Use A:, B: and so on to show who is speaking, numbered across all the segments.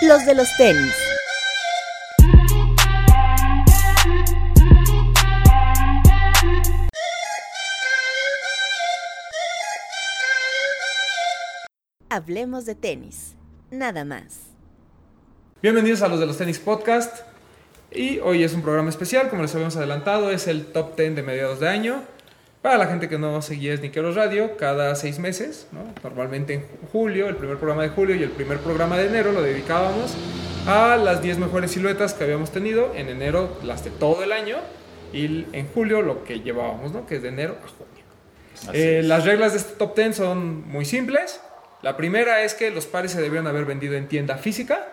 A: los de los tenis. Hablemos de tenis, nada más.
B: Bienvenidos a los de los tenis podcast. Y hoy es un programa especial, como les habíamos adelantado, es el top 10 de mediados de año. Para la gente que no seguía Sneakeros Radio, cada seis meses, ¿no? normalmente en julio, el primer programa de julio y el primer programa de enero lo dedicábamos a las 10 mejores siluetas que habíamos tenido. En enero las de todo el año y en julio lo que llevábamos, ¿no? que es de enero a junio. Eh, las reglas de este top 10 son muy simples. La primera es que los pares se debieron haber vendido en tienda física,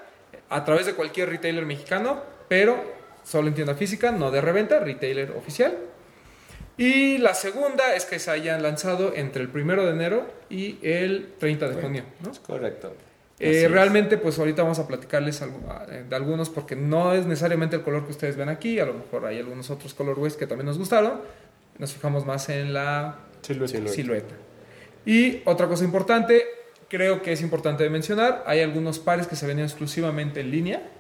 B: a través de cualquier retailer mexicano, pero solo en tienda física, no de reventa, retailer oficial. Y la segunda es que se hayan lanzado entre el primero de enero y el 30 de junio. ¿no?
C: Correcto.
B: Eh, realmente, pues ahorita vamos a platicarles de algunos porque no es necesariamente el color que ustedes ven aquí, a lo mejor hay algunos otros colorways que también nos gustaron. Nos fijamos más en la silueta. silueta. Y otra cosa importante, creo que es importante de mencionar, hay algunos pares que se venían exclusivamente en línea.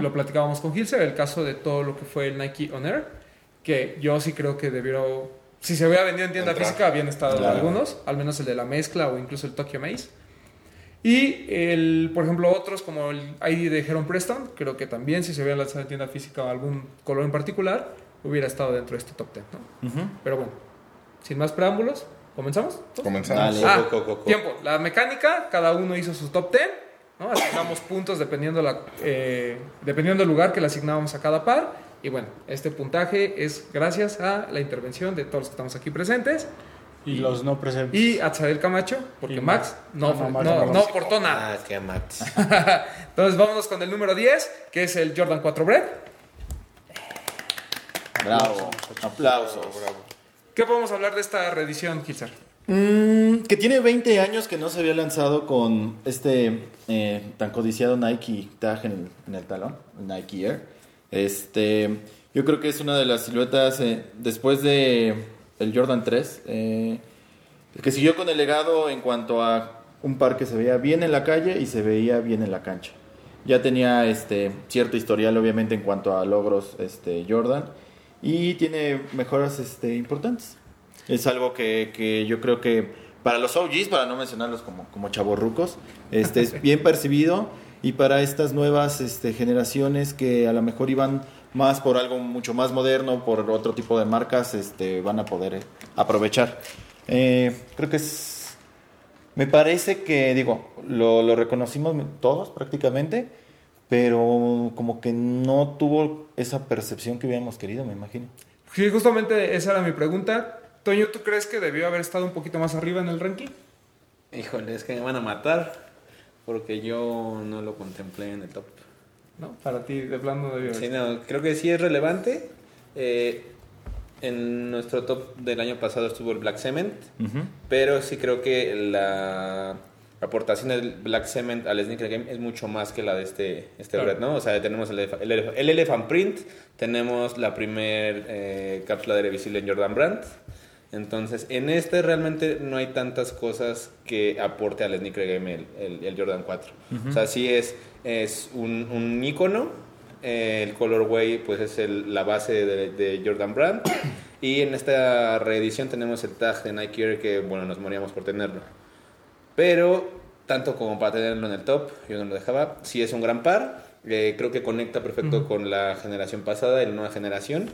B: Lo platicábamos con Gilser, el caso de todo lo que fue el Nike On Air que yo sí creo que debieron, si se hubiera vendido en tienda física, habían estado algunos, al menos el de la mezcla o incluso el Tokyo Maze. Y, el, por ejemplo, otros como el ID de Heron Preston, creo que también si se hubiera lanzado en tienda física algún color en particular, hubiera estado dentro de este top 10. ¿no? Pero bueno, sin más preámbulos, ¿comenzamos?
D: Comenzamos.
B: Ah, tiempo. La mecánica, cada uno hizo su top 10. ¿no? Asignamos puntos dependiendo, la, eh, dependiendo del lugar que le asignábamos a cada par. Y bueno, este puntaje es gracias a la intervención de todos los que estamos aquí presentes.
E: Y, los no presentes.
B: Y a Xavier Camacho, porque Max, no, no, aportó nada.
C: Ah, qué Max.
B: Entonces vámonos con el número 10, que es el Jordan 4 Bread.
C: Bravo, aplausos.
B: ¿Qué podemos hablar de esta reedición, Kilsar?
E: Mm, que tiene 20 años que no se había lanzado con este eh, tan codiciado Nike tag en el, en el talón, Nike Air. Este, yo creo que es una de las siluetas eh, después de el Jordan 3 eh, que siguió con el legado en cuanto a un par que se veía bien en la calle y se veía bien en la cancha. Ya tenía este cierto historial obviamente en cuanto a logros este Jordan y tiene mejoras este importantes. Es algo que, que yo creo que para los OGs, para no mencionarlos como, como chavorrucos, este, es bien percibido y para estas nuevas este, generaciones que a lo mejor iban más por algo mucho más moderno, por otro tipo de marcas, este, van a poder eh, aprovechar. Eh, creo que es, me parece que, digo, lo, lo reconocimos todos prácticamente, pero como que no tuvo esa percepción que hubiéramos querido, me imagino.
B: Sí, justamente esa era mi pregunta. Toño, ¿tú crees que debió haber estado un poquito más arriba en el ranking?
C: Híjole, es que me van a matar porque yo no lo contemplé en el top.
B: ¿No? Para ti, de plano debió
C: Sí, no, creo que sí es relevante. Eh, en nuestro top del año pasado estuvo el Black Cement, pero sí creo que la aportación del Black Cement al Sneaker Game es mucho más que la de este, este red, ¿no? O sea, tenemos el, el, Elephant Print, tenemos la primer eh, cápsula de visible en Jordan Brand, entonces, en este realmente no hay tantas cosas que aporte al sneaker game el, Jordan 4. O sea, sí es, es un, un icono. Eh, el colorway pues es la base de, Jordan Brand. Y en esta reedición tenemos el tag de Nike Air que, bueno, nos moríamos por tenerlo. Pero, tanto como para tenerlo en el top, yo no lo dejaba. Sí es un gran par. Eh, creo que conecta perfecto con la generación pasada y la nueva generación.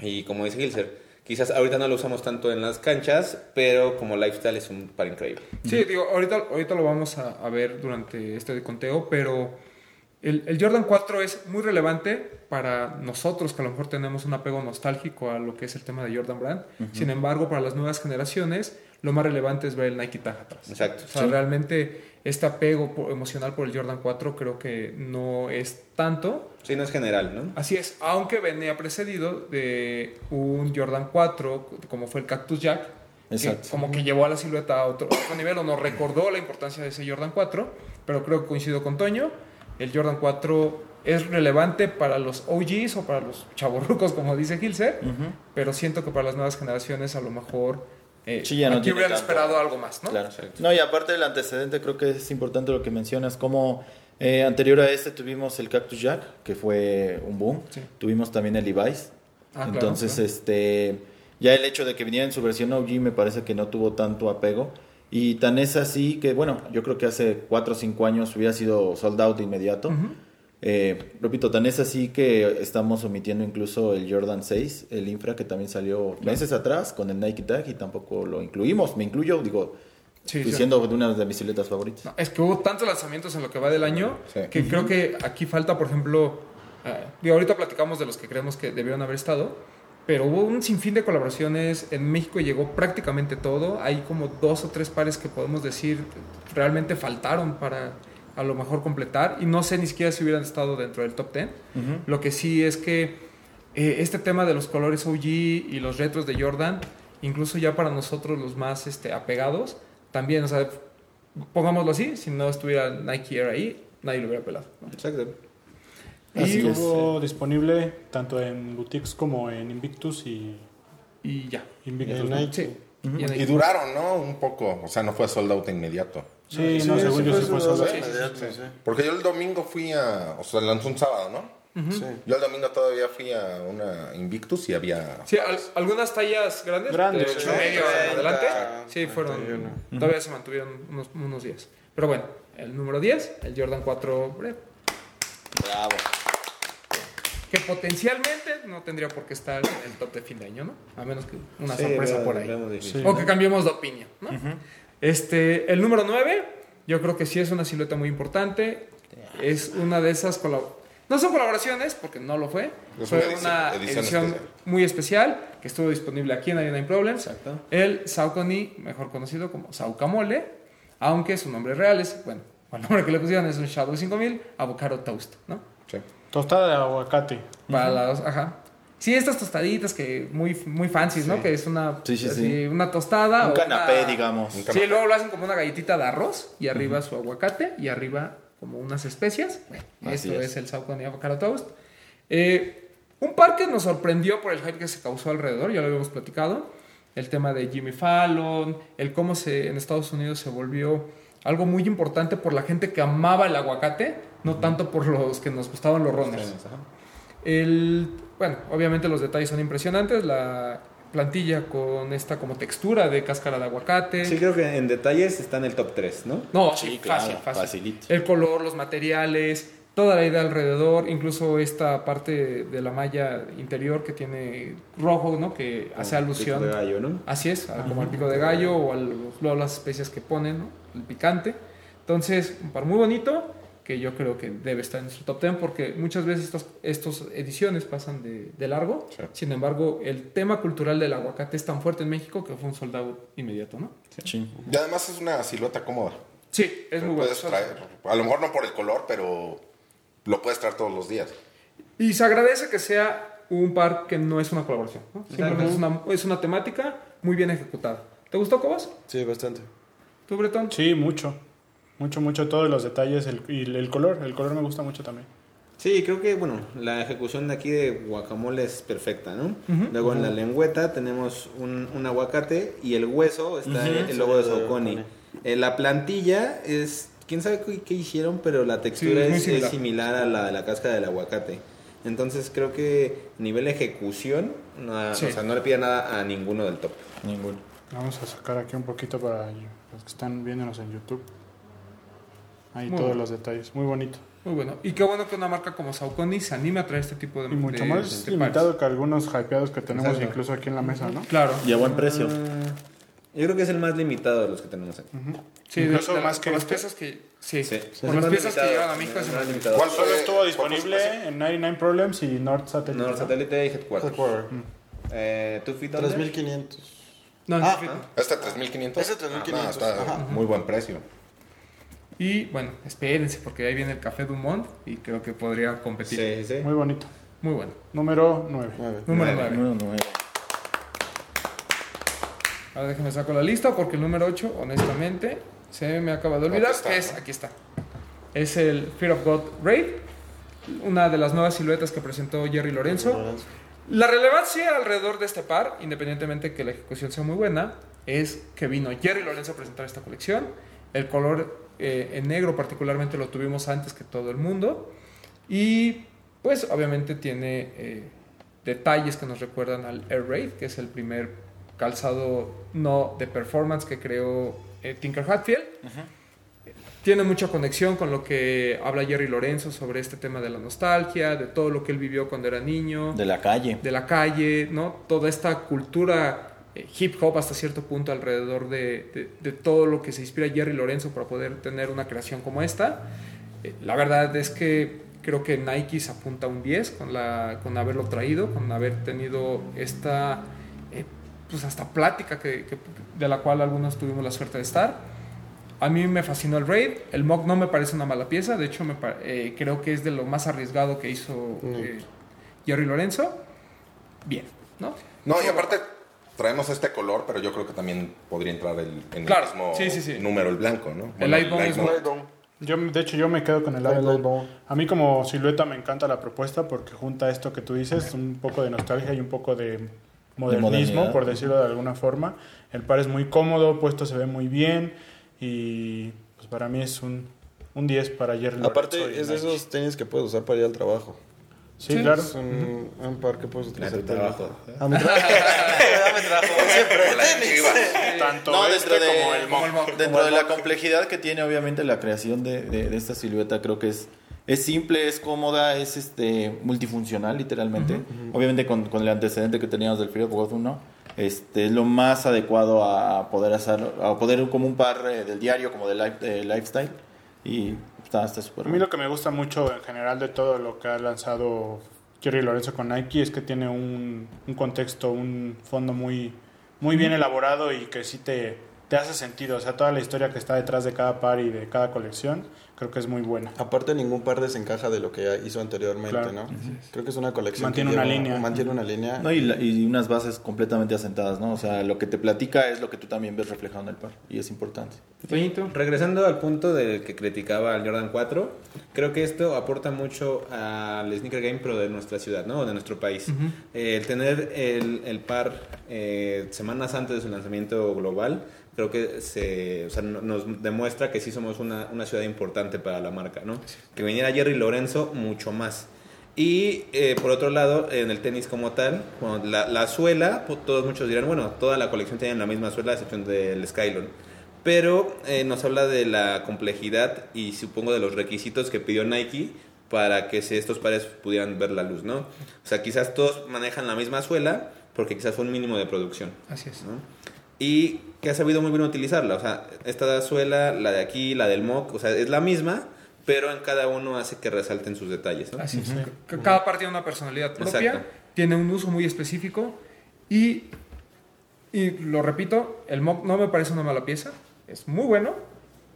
C: Y como dice Gilser, Quizás ahorita no lo usamos tanto en las canchas, pero como lifestyle es un par increíble.
B: Sí, digo, ahorita, ahorita lo vamos a, ver durante este conteo, pero el, el, Jordan 4 es muy relevante para nosotros que a lo mejor tenemos un apego nostálgico a lo que es el tema de Jordan Brand. Sin embargo, para las nuevas generaciones, lo más relevante es ver el Nike Tag atrás.
C: Exacto.
B: O sea, realmente este apego emocional por el Jordan 4 creo que no es tanto.
C: Sí, no es general, ¿no?
B: Así es, aunque venía precedido de un Jordan 4, como fue el Cactus Jack, Exacto. como que llevó a la silueta a otro, nivel o nos recordó la importancia de ese Jordan 4, pero creo que coincido con Toño, el Jordan 4 es relevante para los OGs o para los chavorrucos, como dice Gilser, pero siento que para las nuevas generaciones a lo mejor eh, aquí hubieran esperado algo más, ¿no?
E: Claro, no, y aparte del antecedente, creo que es importante lo que mencionas, cómo Eh, anterior a este tuvimos el Cactus Jack, que fue un boom.
B: Sí.
E: Tuvimos también el Levi's.
B: Ah,
E: Entonces,
B: claro.
E: este, ya el hecho de que viniera en su versión OG me parece que no tuvo tanto apego. Y tan es así que, bueno, yo creo que hace 4 o 5 años hubiera sido sold out de inmediato. Eh, repito, tan es así que estamos omitiendo incluso el Jordan 6, el Infra, que también salió meses atrás con el Nike Tag y tampoco lo incluimos. Me incluyo, digo,
B: Sí,
E: siendo de una de mis siluetas favoritas.
B: No, es que hubo tantos lanzamientos en lo que va del año
C: Sí.
B: que creo que aquí falta, por ejemplo, eh, ahorita platicamos de los que creemos que debieron haber estado, pero hubo un sinfín de colaboraciones. En México llegó prácticamente todo. Hay como dos o tres pares que podemos decir realmente faltaron para a lo mejor completar y no sé ni siquiera si hubieran estado dentro del top 10. Lo que sí es que eh, este tema de los colores OG y los retros de Jordan, incluso ya para nosotros los más este, apegados, también, o sea, pongámoslo así, si no estuviera Nike Air ahí, nadie lo hubiera pelado. ¿no?
C: Exacto.
B: Y,
E: Así es.
D: Estuvo disponible tanto en boutiques como en Invictus y
B: y ya.
D: Invictus.
F: Nike.
B: Sí. Y
F: duraron, ¿no? Un poco. O sea, no fue sold out inmediato.
D: Sí, no, según yo sí fue
F: sold out.
B: Sí, sí,
F: inmediato, sí. Porque yo el domingo fui a. O sea, lanzó un sábado, ¿no? Sí. Yo el domingo todavía fui a una Invictus y había.
B: Sí, al- algunas tallas grandes,
D: Grandes,
B: de
D: sí.
B: ocho y medio en
F: 30,
B: adelante, sí, fueron,
F: 31.
B: todavía se mantuvieron unos, unos días. Pero bueno, el número 10, el Jordan 4 Bread,
E: Bravo.
B: Que potencialmente no tendría por qué estar en el top de fin de año, ¿no? A menos que una
C: Sí,
B: sorpresa
C: veo-
B: por ahí.
D: Sí.
B: O que cambiemos de opinión, ¿no? Este, el número 9, yo creo que sí es una silueta muy importante. Es una de esas No son colaboraciones, porque no lo fue. Fue
F: una edición-
B: una
F: edición
B: edición,
F: especial.
B: muy especial que estuvo disponible aquí en 99 Problems.
C: Exacto.
B: El Saucony, mejor conocido como Saucamole, aunque su nombre real es, bueno, el nombre que le pusieron es un Shadow 5000 Avocado Toast, ¿no?
D: Tostada de aguacate.
B: Para las, ajá. Sí, estas tostaditas que muy, muy fancy, ¿no? Que es una,
E: Sí, sí,
B: así,
E: sí.
B: una tostada.
E: Un
B: o
E: canapé,
B: una-
E: digamos.
F: Un
B: Sí, luego lo hacen como una galletita de arroz y arriba su aguacate y arriba como unas especias. Bueno,
E: Así
B: esto
E: es.
B: es, el Saucony Avocado Toast. Eh, un par que nos sorprendió por el hype que se causó alrededor, ya lo habíamos platicado. El tema de Jimmy Fallon, el cómo se, en Estados Unidos se volvió algo muy importante por la gente que amaba el aguacate, no tanto por los que nos gustaban los runners. El, bueno, obviamente los detalles son impresionantes. La plantilla con esta como textura de cáscara de aguacate.
C: Sí, creo que en detalles está en el top 3, ¿no?
B: No,
E: Sí, claro,
B: fácil, fácil.
E: facilito.
B: El color, los materiales, toda la idea alrededor, incluso esta parte de la malla interior que tiene rojo, ¿no? Que hace alusión.
C: Pico de gallo, ¿no?
B: Así es, como al pico de gallo o a las especias que ponen, ¿no? El picante. Entonces, un par muy bonito que yo creo que debe estar en su top 10 porque muchas veces estas estos ediciones pasan de, de largo.
F: Sí.
B: Sin embargo, el tema cultural del aguacate es tan fuerte en México que fue un soldado inmediato, ¿no?
E: Sí.
F: Y además es una silueta cómoda.
B: Sí, es muy bueno.
F: Puedes traer, a lo mejor no por el color, pero lo puedes traer todos los días.
B: Y se agradece que sea un par que no es una colaboración. ¿no? Simplemente es una, es una temática muy bien ejecutada. ¿Te gustó, Cobas?
F: Sí, bastante.
B: ¿Tú, Bretón?
D: Sí, mucho. Mucho, mucho. Todos los detalles el, y el color. El color me gusta mucho también.
C: Sí, creo que, bueno, la ejecución de aquí de guacamole es perfecta, ¿no? Luego en la lengüeta tenemos un, un aguacate y el hueso está el logo de Saucony. Eh, la plantilla es, quién sabe qué, qué hicieron, pero la textura
B: Sí, es muy
C: es,
B: similar.
C: similar a la de la cáscara del aguacate. Entonces creo que nivel de ejecución, no,
B: Sí.
C: o sea, no le pide nada a ninguno del top.
E: Ninguno.
D: Vamos a sacar aquí un poquito para los que están viéndonos en YouTube. Ahí
B: Muy
D: todos
B: bueno.
D: los detalles. Muy bonito.
B: Muy bueno. Y qué bueno que una marca como Saucony se anime a traer este tipo de
D: Y mucho
B: de-
D: más
B: de
D: limitado
B: pares.
D: que algunos hypeados que tenemos
C: Exacto.
D: incluso aquí en la mesa, ¿no?
B: Claro.
E: Y a buen precio.
C: Yo creo que es el más limitado de los que tenemos aquí.
B: Sí, de-
D: Incluso
B: de-
D: más
B: con
D: que
B: las
D: este.
B: piezas que... Sí, las
C: más
B: piezas que llegan a México
C: es
B: es
C: más limitado.
F: ¿Cuál
D: Solo
F: fue-
D: estuvo disponible en 99 Problems y North Satellite.
C: No,
D: ¿no?
C: satélite y Headquarters.
F: Headquarter.
C: Eh, ¿Tú, Fit, dónde?
F: 3500.
B: No,
F: Ah,
B: no,
F: ¿Este 3500?
G: Ese 3500,
F: Ah, no, está
G: ajá.
F: muy buen precio.
B: Y bueno, espérense porque ahí viene el Café Dumont y creo que podría competir.
C: Sí, sí.
D: Muy bonito.
B: Muy bueno.
D: Número 9.
G: Nueve.
B: Número
C: Nueve.
B: 9.
E: Número nueve.
B: Ahora déjenme saco la lista porque el número 8, honestamente, se me acaba de olvidar.
F: Aquí está,
B: que es,
F: ¿no?
B: aquí está. Es el Fear of God Raid, una de las nuevas siluetas que presentó Jerry Lorenzo. La relevancia alrededor de este par, independientemente que la ejecución sea muy buena, es que vino Jerry Lorenzo a presentar esta colección. El color eh, en negro particularmente lo tuvimos antes que todo el mundo. Y pues obviamente tiene eh, detalles que nos recuerdan al Air Raid, que es el primer calzado no de performance que creó eh, Tinker Hatfield. Tiene mucha conexión con lo que habla Jerry Lorenzo sobre este tema de la nostalgia, de todo lo que él vivió cuando era niño
E: De la calle.
B: de la calle, ¿no? Toda esta cultura eh, hip hop hasta cierto punto alrededor de, de- de todo lo que se inspira Jerry Lorenzo para poder tener una creación como esta. Eh, la verdad es que creo que Nike se apunta a un 10 con, la, con haberlo traído, con haber tenido esta, eh, pues hasta plática que, que- de la cual algunos tuvimos la suerte de estar. A mí me fascinó el Raid. El Mock no me parece una mala pieza. De hecho, me eh, creo que es de lo más arriesgado que hizo eh, Jerry Lorenzo. Bien, ¿no?
F: No, y aparte traemos este color, pero yo creo que también podría entrar el, en
B: Claro,
F: el mismo
B: sí, sí, sí.
F: número, el blanco, ¿no?
B: El Lightbone es
F: Lightbone.
D: Yo, de hecho, yo me quedo con el. Lightbone. A mí como silueta me encanta la propuesta porque junta esto que tú dices, un poco de nostalgia y un poco de modernismo, por decirlo de alguna forma. El par es muy cómodo, puesto se ve muy bien y pues para mí es un, un 10 para y
G: Aparte, es de esos tenis que puedes usar para ir al trabajo.
D: Sí,
B: Sí.
D: claro.
G: Es un, un par que puedes utilizar
C: trabajo.
G: A mi trabajo.
D: Tanto
E: No,
D: este
E: dentro de,
D: como el Mock.
E: dentro de la complejidad que tiene obviamente la creación de, de- de esta silueta, creo que es, es simple, es cómoda, es este multifuncional literalmente. Obviamente con, con el antecedente que teníamos del of God 1, este, es lo más adecuado a poder hacer, a poder como un par eh, del diario, como de, life- de lifestyle. Y está está súper
D: A mí lo que me gusta mucho en general de todo lo que ha lanzado Jerry Lorenzo con Nike es que tiene un, un contexto, un fondo muy, muy bien elaborado y que sí te, te hace sentido. O sea, toda la historia que está detrás de cada par y de cada colección creo que es muy buena.
G: Aparte, ningún par desencaja de lo que ya hizo anteriormente,
D: Claro.
G: ¿no? Creo que es una colección.
D: Mantiene
G: que
D: una
G: lleva-
D: línea.
G: Mantiene una línea.
E: No, y, la- y unas bases completamente asentadas, ¿no? O sea, lo que te platica es lo que tú también ves reflejado en el par. Y es importante.
B: Toñito.
C: Regresando al punto del que criticaba al Jordan 4, creo que esto aporta mucho al sneaker game, pero de nuestra ciudad, ¿no? De nuestro país. Eh, el tener el, el par eh, semanas antes de su lanzamiento global, creo que se, o sea, no- nos demuestra que sí somos una, una ciudad importante para la marca, ¿no? Que viniera Jerry Lorenzo, mucho más. Y eh, por otro lado, en el tenis como tal, bueno, la, la suela, pues, todos muchos dirán, bueno, toda la colección tiene la misma suela, a excepción del Skylon. Pero eh, nos habla de la complejidad y supongo de los requisitos que pidió Nike para que estos pares pudieran ver la luz, ¿no? O sea, quizás todos manejan la misma suela porque quizás fue un mínimo de producción.
B: Así es.
C: ¿no? Y que ha sabido muy bien utilizarla. O sea, esta suela, la de aquí, la del mock, o sea, es la misma, pero en cada uno hace que resalten sus detalles. ¿no?
B: Así es. C- Cada par tiene una personalidad propia,
C: Exacto.
B: tiene un uso muy específico y, y lo repito, el mock no me parece una mala pieza, es muy bueno,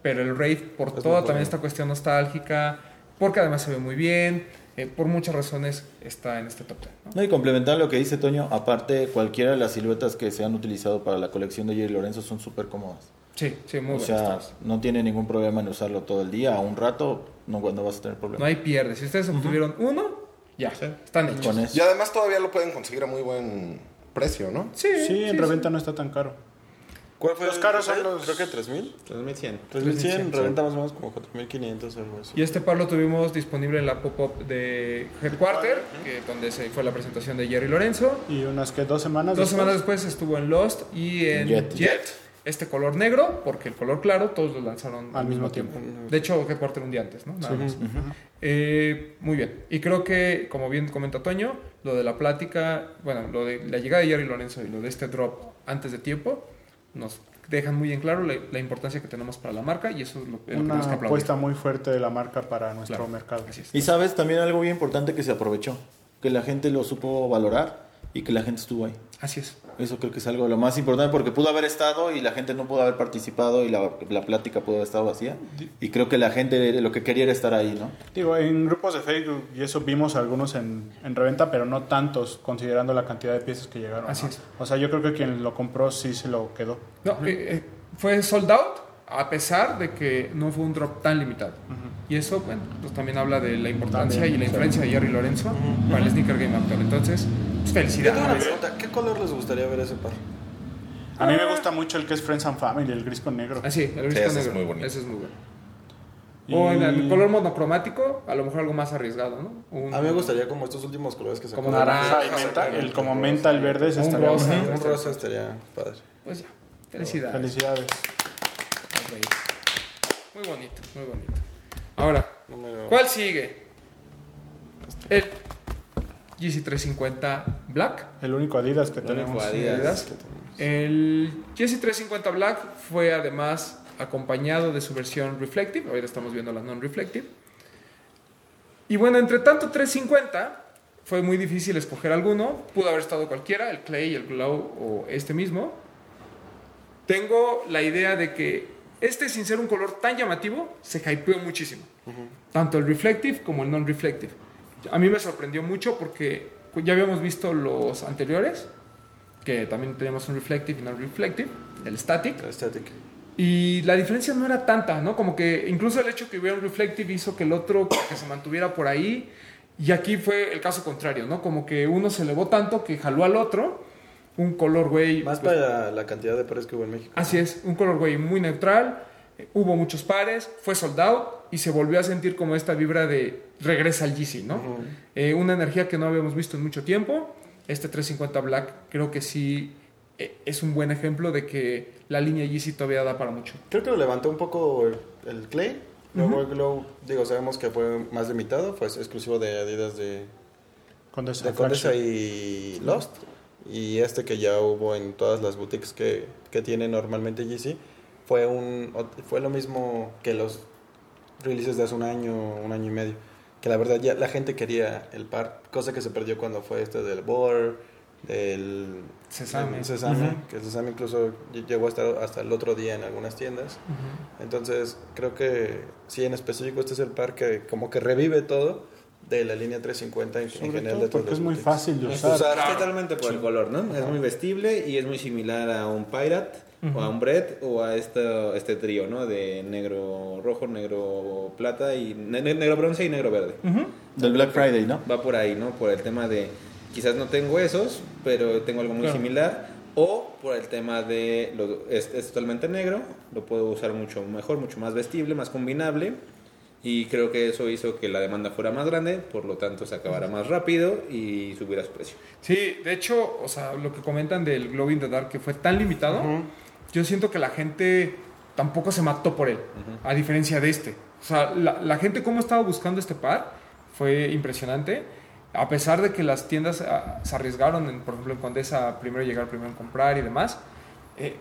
B: pero el Raid por
G: Es
B: toda también
G: bueno.
B: esta cuestión nostálgica, porque además se ve muy bien, eh, por muchas razones está en este top 10. ¿no?
E: No, y complementar lo que dice Toño, aparte cualquiera de las siluetas que se han utilizado para la colección de Jerry Lorenzo son súper cómodas.
B: Sí, sí, muy
E: o sea,
B: todas.
E: no tiene ningún problema en usarlo todo el día, a un rato, no, no vas a tener problema.
B: No hay pierde. Si ustedes obtuvieron uno, ya, están hechos.
E: Con eso.
F: Y además todavía lo pueden conseguir a muy buen precio, ¿no?
B: Sí,
D: Sí, en reventa no está tan caro.
G: ¿Cuál fue
D: Los
G: el-
D: caros son los-
G: Creo que 3000.
C: 3100.
G: 3100, reventa más o menos como 4500 o algo así.
B: Y este par lo tuvimos disponible en la pop-up de Headquarter, que, donde se fue la presentación de Jerry Lorenzo.
D: Y unas que dos semanas.
B: Dos
D: después.
B: semanas después estuvo en Lost y en
E: Jet.
B: Jet. Este color negro, porque el color claro todos lo lanzaron
D: Al mismo tiempo.
B: De hecho, Headquarter un día antes, ¿no? Nada más. Eh, muy bien. Y creo que, como bien comenta Toño, lo de la plática, bueno, lo de la llegada de Jerry Lorenzo y lo de este drop antes de tiempo, nos dejan muy en claro la, la importancia que tenemos para la marca y eso es lo, lo que tenemos
D: Una
B: que
D: apuesta muy fuerte de la marca para nuestro
B: Claro.
D: mercado.
E: Y sabes, también algo bien importante que se aprovechó, que la gente lo supo valorar y que la gente estuvo ahí.
B: Así es.
E: Eso creo que es algo de lo más importante porque pudo haber estado y la gente no pudo haber participado y la, la plática pudo haber estado vacía. Y creo que la gente lo que quería era estar ahí, ¿no?
D: Digo, en grupos de Facebook y eso vimos algunos en, en reventa, pero no tantos, considerando la cantidad de piezas que llegaron.
B: Así
D: ¿no?
B: es.
D: O sea, yo creo que quien lo compró sí se lo quedó.
B: No, eh, eh, fue sold out a pesar de que no fue un drop tan limitado. Y eso, bueno, pues también habla de la importancia
D: También,
B: y la
D: sí.
B: influencia de Jerry Lorenzo para el sneaker game actual. Entonces, pues,
G: Yo tengo una
B: felicidades.
G: pregunta. ¿Qué color les gustaría ver ese par?
D: A mí me gusta mucho el que es Friends and Family, el gris con negro.
B: Ah, sí, el gris
F: Sí,
B: con
F: ese es
B: negro.
F: muy bonito.
B: Ese es muy bueno. O en el color monocromático, a lo mejor algo más arriesgado, ¿no? Un-
G: A mí me gustaría como estos últimos colores que se
B: Como
D: Naranja y menta, el como menta, el verde, se
B: Un
D: estaría
B: rosa.
D: bueno.
G: Un rosa estaría padre.
B: Pues ya, felicidades.
D: Felicidades.
B: Ok. Muy bonito, muy bonito. Ahora, ¿cuál sigue? El GC350 Black.
D: El único Adidas que
C: El único
D: tenemos.
C: Adidas.
B: Adidas. El GC350 Black fue además acompañado de su versión Reflective. Ahora estamos viendo la non-reflective. Y bueno, entre tanto 350 fue muy difícil escoger alguno. Pudo haber estado cualquiera, el Clay, el Glow o este mismo. Tengo la idea de que este, sin ser un color tan llamativo, se hypeó muchísimo. Tanto el Reflective como el non-reflective. A mí me sorprendió mucho porque ya habíamos visto los anteriores, que también teníamos un Reflective y non-reflective, el Static.
G: Aesthetic.
B: Y la diferencia no era tanta, ¿no? Como que incluso el hecho que hubiera un reflective hizo que el otro que se mantuviera por ahí. Y aquí fue el caso contrario, ¿no? Como que uno se elevó tanto que jaló al otro. Un color, güey.
G: Más
B: pues,
G: para la cantidad de pares que hubo en México.
B: Así es, un color, güey, muy neutral. Eh, Hubo muchos pares, fue soldado y se volvió a sentir como esta vibra de regresa al GC, ¿no? Eh, una energía que no habíamos visto en mucho tiempo. Este 350 Black creo que sí eh, es un buen ejemplo de que la línea GC todavía da para mucho.
G: Creo que lo levantó un poco el, el Clay. Luego el Glow, digo, sabemos que fue más limitado, fue exclusivo de Adidas de,
D: Condesa,
G: de Condesa y Lost. Y este que ya hubo en todas las boutiques que, que tiene normalmente GC, fue, un, fue lo mismo que los releases de hace un año, un año y medio. Que la verdad ya la gente quería el par, cosa que se perdió cuando fue este del Boar, del
B: Sesame.
G: Sesame, que el Sesame incluso ll- llegó a estar hasta el otro día en algunas tiendas. Entonces, creo que sí, en específico este es el par que como que revive todo de la línea 350 en,
D: Sobre
G: general
D: todo
G: de todas
D: porque
G: las
D: es muy
G: boutiques.
D: fácil de
C: Es
D: usar.
C: totalmente por el color, ¿no? Es muy vestible y es muy similar a un Pirate o a un Brett o a este, este trío, ¿no? De negro rojo, negro plata y ne- ne- negro bronce y negro verde.
E: Del Black Friday, ¿no?
C: Va por ahí, ¿no? Por el tema de quizás no tengo esos, pero tengo algo muy
B: Claro.
C: similar. O por el tema de lo, es, es totalmente negro, lo puedo usar mucho mejor, mucho más vestible, más combinable. Y creo que eso hizo que la demanda fuera más grande, por lo tanto se acabara más rápido y subiera su precio.
B: Sí, de hecho, o sea, lo que comentan del Glow in the Dark que fue tan limitado, yo siento que la gente tampoco se mató por él, a diferencia de este. O sea, la, la gente cómo estaba buscando este par fue impresionante. A pesar de que las tiendas ah, se arriesgaron, en, por ejemplo, en Condesa, primero llegar, primero en comprar y demás, eh,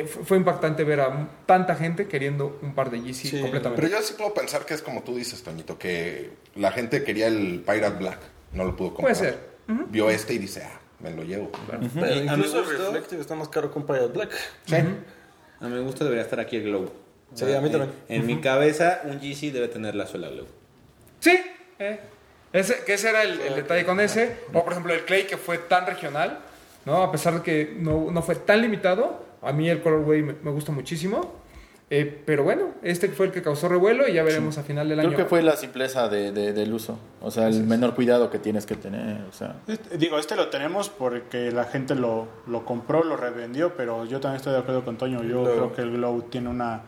B: eh, fue impactante ver a tanta gente queriendo un par de Yeezy
G: Sí,
B: completamente.
F: Pero yo sí puedo pensar que es como tú dices, Toñito, que la gente quería el Pirate Black, no lo pudo comprar.
B: Puede ser.
F: Vio este y dice, ah, me lo llevo.
G: Pero
C: Y a mi
G: incluso Reflective está más caro que un Pirate Black.
C: A mi gusto debería estar aquí el Glow.
G: Sí, a mí
C: en-
G: también.
C: En, mi cabeza, un GC debe tener la suela Glow.
B: Sí, eh. ese, que ese era el, el detalle con ese. O por ejemplo el Clay que fue tan regional, ¿no? A pesar de que no, no fue tan limitado, a mí el colorway me, me gusta muchísimo. Eh, pero bueno, este fue el que causó revuelo y ya veremos a final del año.
E: Creo que fue la simpleza de, de- del uso. O sea, el menor cuidado que tienes que tener. O sea,
D: Este- digo, este lo tenemos porque la gente lo, lo compró, lo revendió, pero yo también estoy de acuerdo con Toño. Yo
G: Glow.
D: creo que el Glow tiene una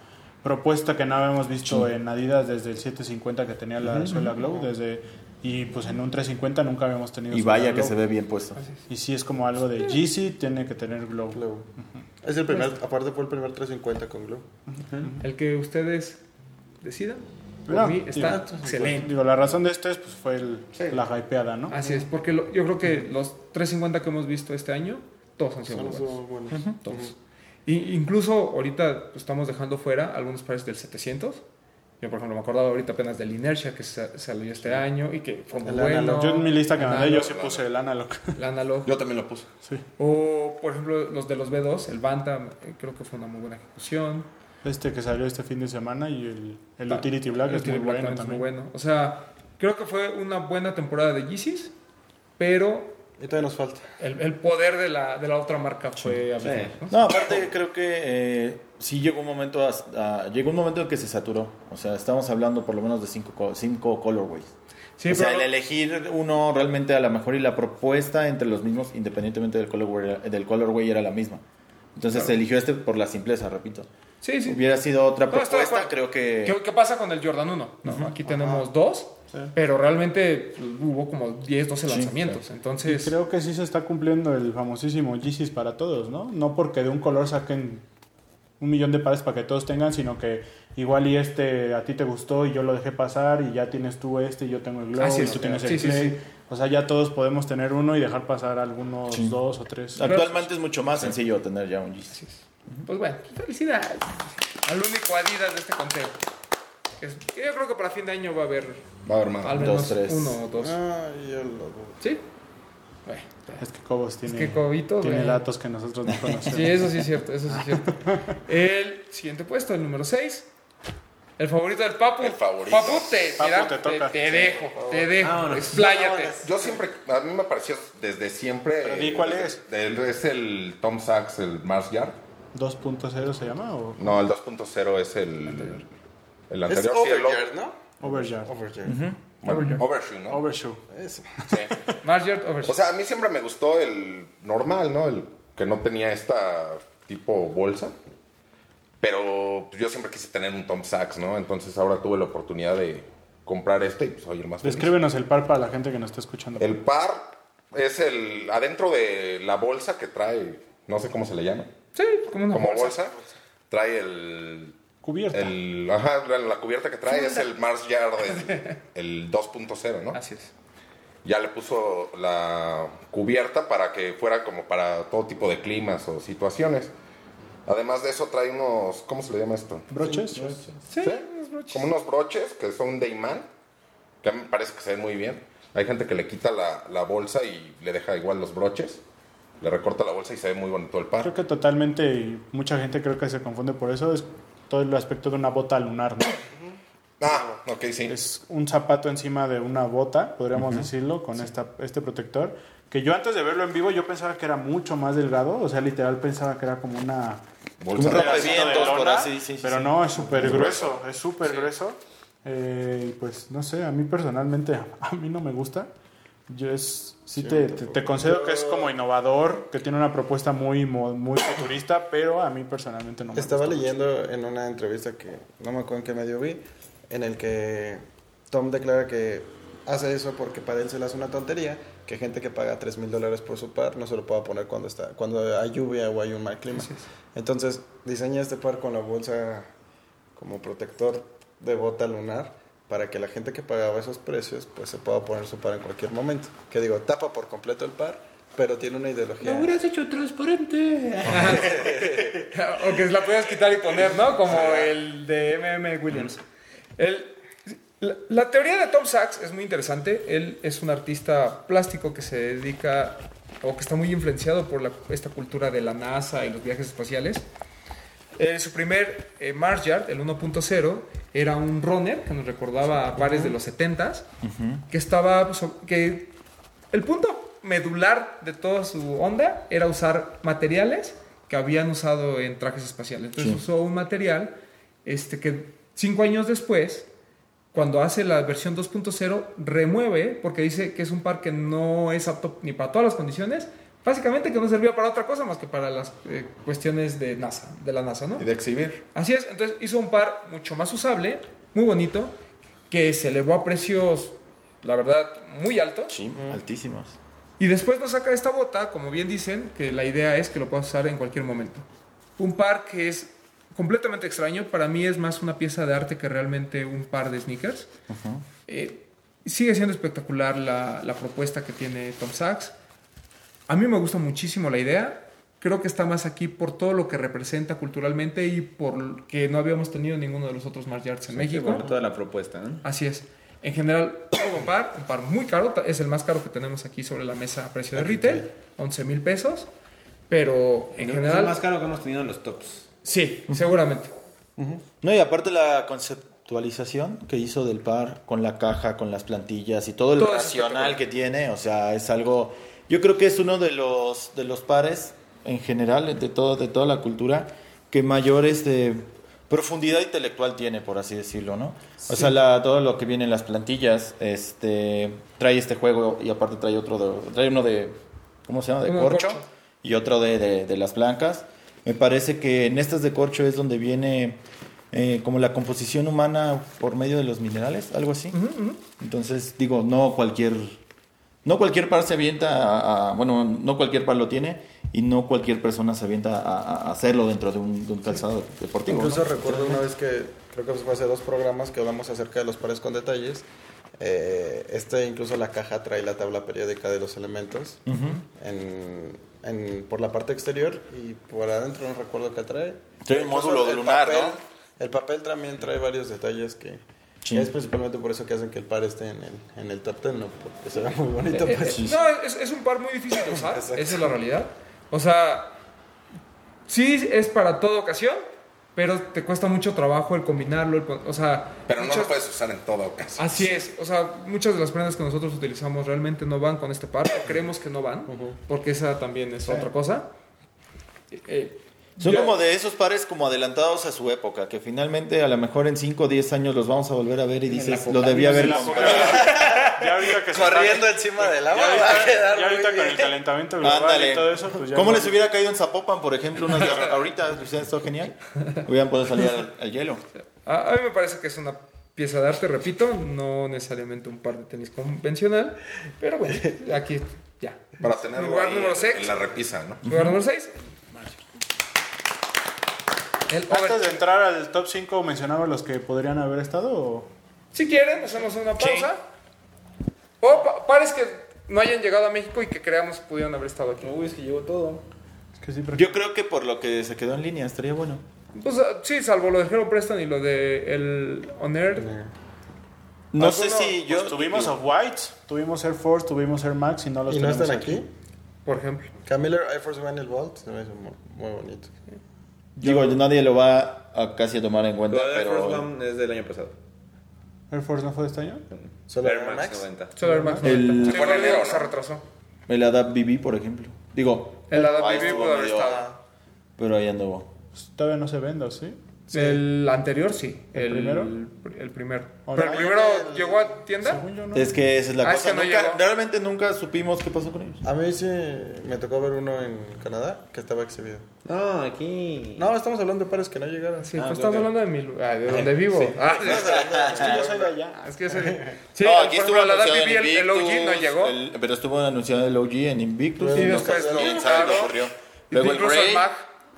D: propuesta que no habíamos visto en Adidas desde el 750 que tenía la suela Glow, desde y pues en un 350 nunca habíamos tenido
E: y vaya que
D: Glow.
E: se ve bien puesto.
D: Y si es como algo de Yeezy, tiene que tener Glow.
G: Glow. Es el primer, aparte fue el primer 350 con Glow.
B: El que ustedes decidan. Por
D: No,
B: mí
D: digo,
B: está excelente.
D: Digo, la razón de este es, pues, fue el- la hypeada, ¿no?
B: Así es, porque lo- yo creo que los 350 que hemos visto este año, todos han sido buenos.
G: buenos.
B: Todos. Y incluso ahorita pues, estamos dejando fuera algunos pares del 700. Yo, por ejemplo, me acordaba ahorita apenas del Inertia que sa- salió este año y que fue muy
G: El
B: bueno.
G: Analog.
D: Yo en mi lista que mandé, yo sí puse el analog.
B: El Analog.
F: Yo también lo puse.
D: Sí.
B: O, por ejemplo, los de los B2, el Bantam, eh, creo que fue una muy buena ejecución.
D: Este que salió este fin de semana y el, el
B: Ta-
D: Utility Black
B: el
D: es muy
B: Black
D: bueno
B: también es
D: también.
B: muy bueno. O sea, creo que fue una buena temporada de Yeezys, pero
G: Y todavía nos falta.
B: el, el poder de la, de la otra marca fue abismal, ¿no?
E: No, aparte creo que eh, sí llegó un momento a- a- llegó un momento en que se saturó. O sea, estamos hablando por lo menos de cinco, co- cinco colorways.
B: Sí,
E: o sea, el elegir uno realmente a la mejor y la propuesta entre los mismos, independientemente del colorway, del colorway era la misma. Entonces se eligió este por la simpleza, repito.
B: Sí, sí.
E: hubiera sido otra
B: No,
E: propuesta, creo que...
B: ¿Qué, qué pasa con el Jordan 1? No, aquí tenemos dos, pero realmente hubo como 10, 12 lanzamientos. Entonces,
D: creo que sí se está cumpliendo el famosísimo Yeezys para todos, ¿no? No porque de un color saquen un millón de pares para que todos tengan, sino que igual y este a ti te gustó y yo lo dejé pasar y ya tienes tú este y yo tengo el Glow
B: Así
D: y
B: es,
D: tú tienes
B: sí,
D: el
B: sí,
D: Clay.
B: sí.
D: O sea, ya todos podemos tener uno y dejar pasar algunos dos o tres.
E: Actualmente es mucho más sencillo tener ya un Yeezy.
B: pues bueno, felicidades al único Adidas de este conteo. Es- yo creo que para fin de año va a haber
F: Va a haber más.
B: al menos
E: tres.
B: uno o dos.
G: Yo lo
B: ¿Sí? Bueno,
D: Es que Cobos tiene,
B: que Cobito,
D: tiene datos que nosotros no conocemos.
B: Sí, eso sí es cierto, eso sí es cierto. El siguiente puesto, el número 6. El favorito del Papu.
F: El favorito.
B: Papu, te,
D: Papu,
B: mira,
D: te toca.
B: te dejo, te dejo.
G: Vámonos.
B: Expláyate.
F: Yo siempre, a mí me pareció desde siempre.
D: Pero di cuál es.
F: El- es el Tom Sachs, el Mars Yard.
D: 2.0 se llama o
F: No, el 2.0 es el. El
G: Es
F: anterior. sí, el
G: Overyard, ¿no?
D: Overyard.
G: Overyard.
F: bueno, Overshoe, ¿no?
D: Overshoe.
F: Sí.
B: Margert Overshoe.
F: O sea, a mí siempre me gustó el normal, ¿no? El que no tenía esta tipo bolsa. Pero pues, yo siempre quise tener un Tom Sachs, ¿no? Entonces ahora tuve la oportunidad de comprar este y pues soy el más feliz.
D: Descríbenos el par para la gente que nos está escuchando.
F: El par es el adentro de la bolsa que trae, no sé cómo se le llama,
B: sí, como una
F: como
B: bolsa.
F: bolsa, trae el
D: Cubierta.
F: el ajá, la, la cubierta que trae es el Mars Yard el, el 2.0, ¿no?
B: Así es.
F: Ya le puso la cubierta para que fuera como para todo tipo de climas o situaciones. Además de eso trae unos, ¿cómo se le llama esto?
D: ¿Broches?
B: Sí,
F: ¿Sí?
B: unos broches.
F: Como unos broches que son de imán, que a mí me parece que se ven muy bien. Hay gente que le quita la, la bolsa y le deja igual los broches, le recorta la bolsa y se ve muy bonito el par.
D: Creo que totalmente, y mucha gente creo que se confunde por eso, es todo el aspecto de una bota lunar, ¿no?
F: Ah, ok, sí.
D: Es un zapato encima de una bota, podríamos decirlo, con esta, este protector, que yo antes de verlo en vivo yo pensaba que era mucho más delgado, o sea, literal pensaba que era como una...
F: Bolsa
E: Un
F: de-
D: lona,
E: sí, sí,
D: pero
E: sí.
D: no, es súper grueso, es súper grueso. Eh, y pues no sé, a mí personalmente, a mí no me gusta. Yo es, sí, te, te, te concedo que es como innovador, que tiene una propuesta muy, muy futurista, pero a mí personalmente no me
G: Estaba
D: gusta mucho.
G: leyendo en una entrevista que no me acuerdo en qué medio vi, en el que Tom declara que hace eso porque para él se le hace una tontería que gente que paga 3 mil dólares por su par no se lo pueda poner cuando está cuando hay lluvia o hay un mal clima. Entonces diseña este par con la bolsa como protector de bota lunar para que la gente que pagaba esos precios pues se pueda poner su par en cualquier momento. Que digo, tapa por completo el par, pero tiene una ideología.
B: hecho transparente. o que la puedas quitar y poner, ¿no? Como el de MM Williams. El- la, la teoría de Tom Sachs es muy interesante. Él es un artista plástico que se dedica o que está muy influenciado por la- esta cultura de la NASA y los viajes espaciales. Eh, su primer eh, Mars Yard, el 1.0, era un runner que nos recordaba a pares de los 70s, que estaba que el punto medular de toda su onda era usar materiales que habían usado en trajes espaciales. Entonces usó un material este, que cinco años después, cuando hace la versión 2.0, remueve, porque dice que es un par que no es apto ni para todas las condiciones, básicamente que no servía para otra cosa más que para las eh, cuestiones de NASA, de la NASA, ¿no?
F: Y de exhibir.
B: Así es, entonces hizo un par mucho más usable, muy bonito, que se elevó a precios, la verdad, muy altos.
E: Sí, altísimas.
B: Y después nos saca esta bota, como bien dicen, que la idea es que lo puedas usar en cualquier momento. Un par que es completamente extraño, para mí es más una pieza de arte que realmente un par de sneakers. Eh, sigue siendo espectacular la, la propuesta que tiene Tom Sachs. A mí me gusta muchísimo la idea. Creo que está más aquí por todo lo que representa culturalmente y por que no habíamos tenido ninguno de los otros Mars Yards en México.
C: Bueno, toda la propuesta, ¿no?
B: Así es. En general, un par, un par muy caro, es el más caro que tenemos aquí sobre la mesa a precio de retail, 11 mil pesos. Pero en
C: Es
B: general,
C: el más caro que hemos tenido en los tops.
B: sí, seguramente.
E: No, y aparte la conceptualización que hizo del par con la caja, con las plantillas y todo el
B: Todo es
E: racional que tiene, o sea, es algo yo creo que es uno de los de los pares en general de todo de toda la cultura que mayor este profundidad intelectual tiene, por así decirlo, ¿no? O sea, la- todo lo que viene en las plantillas, este trae este juego y aparte trae otro de, trae uno de ¿cómo se llama? de corcho,
B: corcho.
E: y otro de, de, de las blancas. Me parece que en estas de corcho es donde viene eh, como la composición humana por medio de los minerales, algo así. Entonces, digo, no cualquier, no cualquier par se avienta a, a- bueno, no cualquier par lo tiene y no cualquier persona se avienta a, a hacerlo dentro de un, de un calzado deportivo. ¿no?
G: Incluso recuerdo una vez que, creo que fue hace dos programas que hablamos acerca de los pares con detalles. Eh, este, incluso la caja trae la tabla periódica de los elementos en, en- por la parte exterior y por adentro no recuerdo qué trae.
E: Trae un
G: Incluso
E: módulo lunar,
G: papel-
E: ¿no?
G: El papel también trae varios detalles que
E: Sí.
G: es principalmente por eso que hacen que el par esté en el, en el top 10, ¿no? Porque se ve muy bonito.
B: Eh,
G: pues.
B: eh, no, es, es un par muy difícil de usar. Esa es la realidad. O sea, sí es para toda ocasión, pero te cuesta mucho trabajo el combinarlo. el o sea,
F: Pero no
B: muchas-
F: lo puedes usar en toda ocasión.
B: Así es, o sea, muchas de las prendas que nosotros utilizamos realmente no van con este par, o creemos que no van, porque esa también es otra cosa. Eh,
E: Son
B: ya-
E: como de esos pares como adelantados a su época, que finalmente a lo mejor en 5 o 10 años los vamos a volver a ver y dices, lo debía haber comprado.
D: Ya ahorita que
G: Corriendo
D: está-
G: encima del
D: ya
G: agua va a quedar
D: ya ahorita con el calentamiento global
E: Ándale.
D: y todo eso, pues ya
E: ¿Cómo
D: no-
E: les hubiera caído en Zapopan, por ejemplo, unas de ahorita? Hubiera estado genial. Hubieran podido salir al, al hielo.
B: A, a mí me parece que es una pieza de arte, repito, no necesariamente un par de tenis convencional, pero bueno, aquí ya.
F: Para tenerlo
B: Lugar
F: ahí
B: número
F: en-
B: 6.
F: en la repisa, ¿no?
B: Lugar número 6. El
D: Antes
B: over-
D: de entrar al top 5 mencionaba los que podrían haber estado o...
B: Si quieren, hacemos una pausa. O pa- pares que no hayan llegado a México y que creamos pudieron haber estado aquí.
C: Uy, es que llegó todo.
D: Es que sí, pero-
E: Yo creo que por lo que se quedó en línea estaría bueno.
B: Pues ah, sí, salvo lo de Hero Preston y lo de el Oner.
E: No sé
B: Alguno-
E: si yo...
D: Pues tuvimos Off-White, tuvimos Air Force, tuvimos Air Max y no los
G: ¿Y no
D: tenemos
G: están aquí?
B: por ejemplo.
G: Camiller Air Force One el Vault se me hizo muy, muy bonito.
E: Digo, nadie lo va a casi a tomar en cuenta,
C: Lo de Air Force
E: pero...
C: One es del año pasado.
D: Air Force no fue de este año.
G: ¿Solo
C: Air
G: Air
C: Max
G: Max?
C: 90.
B: Solo el Max.
E: El-
B: Sí,
F: pone
B: bueno,
F: enero,
B: se retrasó.
E: El Adapt BB, por ejemplo. Digo,
B: El Adapt
E: ahí
B: BB pudo haber estado.
E: Pero ahí anduvo.
D: Pues todavía no se vende, ¿o ¿sí?
B: El anterior sí.
D: ¿El primero?
B: El primero.
D: ¿O
B: Pero
D: no?
B: el primero
G: El-
B: llegó a tienda.
D: Según yo no.
E: Es que esa es la
B: Ah, es
E: cosa.
B: que no
E: Nunca-
B: llegó.
E: realmente nunca supimos qué pasó con ellos.
G: A mí sí me tocó ver uno en Canadá que estaba exhibido.
C: No, aquí.
G: No, estamos hablando de pares que no llegaron.
B: Sí,
E: Ah,
B: pues estamos hablando de mi lu- ah, de donde vivo. Ah,
D: Es que yo soy de allá.
B: es que ese- Sí,
E: no, aquí estuvo
B: la
E: en
B: el, el OG no llegó.
E: el- pero estuvo anunciado el OG en Invictus.
G: Y
E: y no
B: después
E: ocurrió. Luego el
B: Incluso el
E: Grey
B: Mag.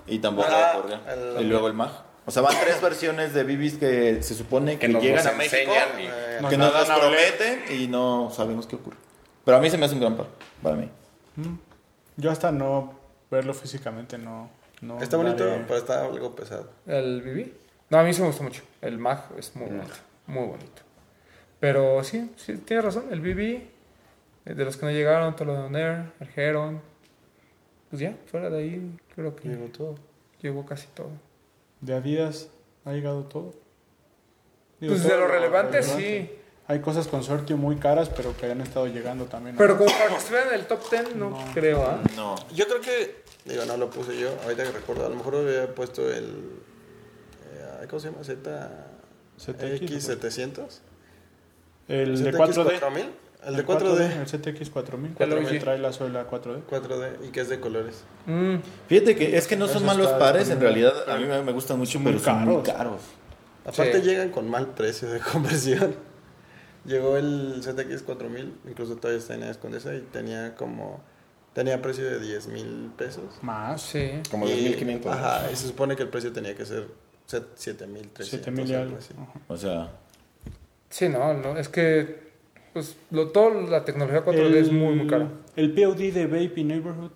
E: y tampoco ocurrió. Y luego el Mag. O sea, van tres versiones de BBs que se supone que,
F: Que nos
E: llegan a México,
F: enseñan y-
G: Eh,
E: que
D: Nos
E: las
D: oler.
E: prometen y no sabemos qué ocurre. Pero a mí se me hace un gran par, para mí.
D: Yo hasta no verlo físicamente no... no
G: Está bonito,
D: daré-
G: pero está algo pesado.
B: ¿El BB? No, a mí sí me gustó mucho. El Mag es muy bonito. Muy bonito. Pero sí, sí, tienes razón. El BB, eh, de los que no llegaron, todo lo de Oner, el Heron. Pues ya, fuera de ahí, creo que
G: Llegó todo.
B: llegó casi todo.
D: De Adidas ha llegado todo. Digo,
B: Pues
D: todo
B: de lo relevante, sí.
D: Hay cosas con Sortio muy caras, pero que han estado llegando también. ¿no?
B: Pero como para que estuvieran en el top 10, no,
D: No.
B: creo, ¿ah?
E: No.
G: Yo creo que, digo, no lo puse yo, ahorita que recuerdo, a lo mejor había puesto el, eh, ¿cómo se llama? Z...
D: ZX,
G: X700.
D: El de
G: ZX
D: 4D.
G: 4000. El de 4D.
D: El ZX 4000.
B: El OG.
D: que trae la suela 4D.
G: 4D y que es de colores.
B: Mm,
E: Fíjate que es que no son
D: Eso
E: malos pares, en realidad a mí me, gustan mucho, pero
D: muy
E: son muy
D: caros.
E: caros.
G: Aparte
B: Sí.
G: llegan con mal precio de conversión. Llegó el ZX 4000, incluso todavía está en Escondesa y tenía como tenía precio de 10 mil pesos.
D: Más.
B: sí.
F: Como
G: Y-
F: 2.500.
G: Ajá, y se supone que el precio tenía que ser 7.300.
D: 7000 y algo.
G: así.
E: O sea,
B: Sí, no, no, es que pues lo, toda la tecnología 4D es muy, muy cara.
D: El POD de Vape Neighborhood.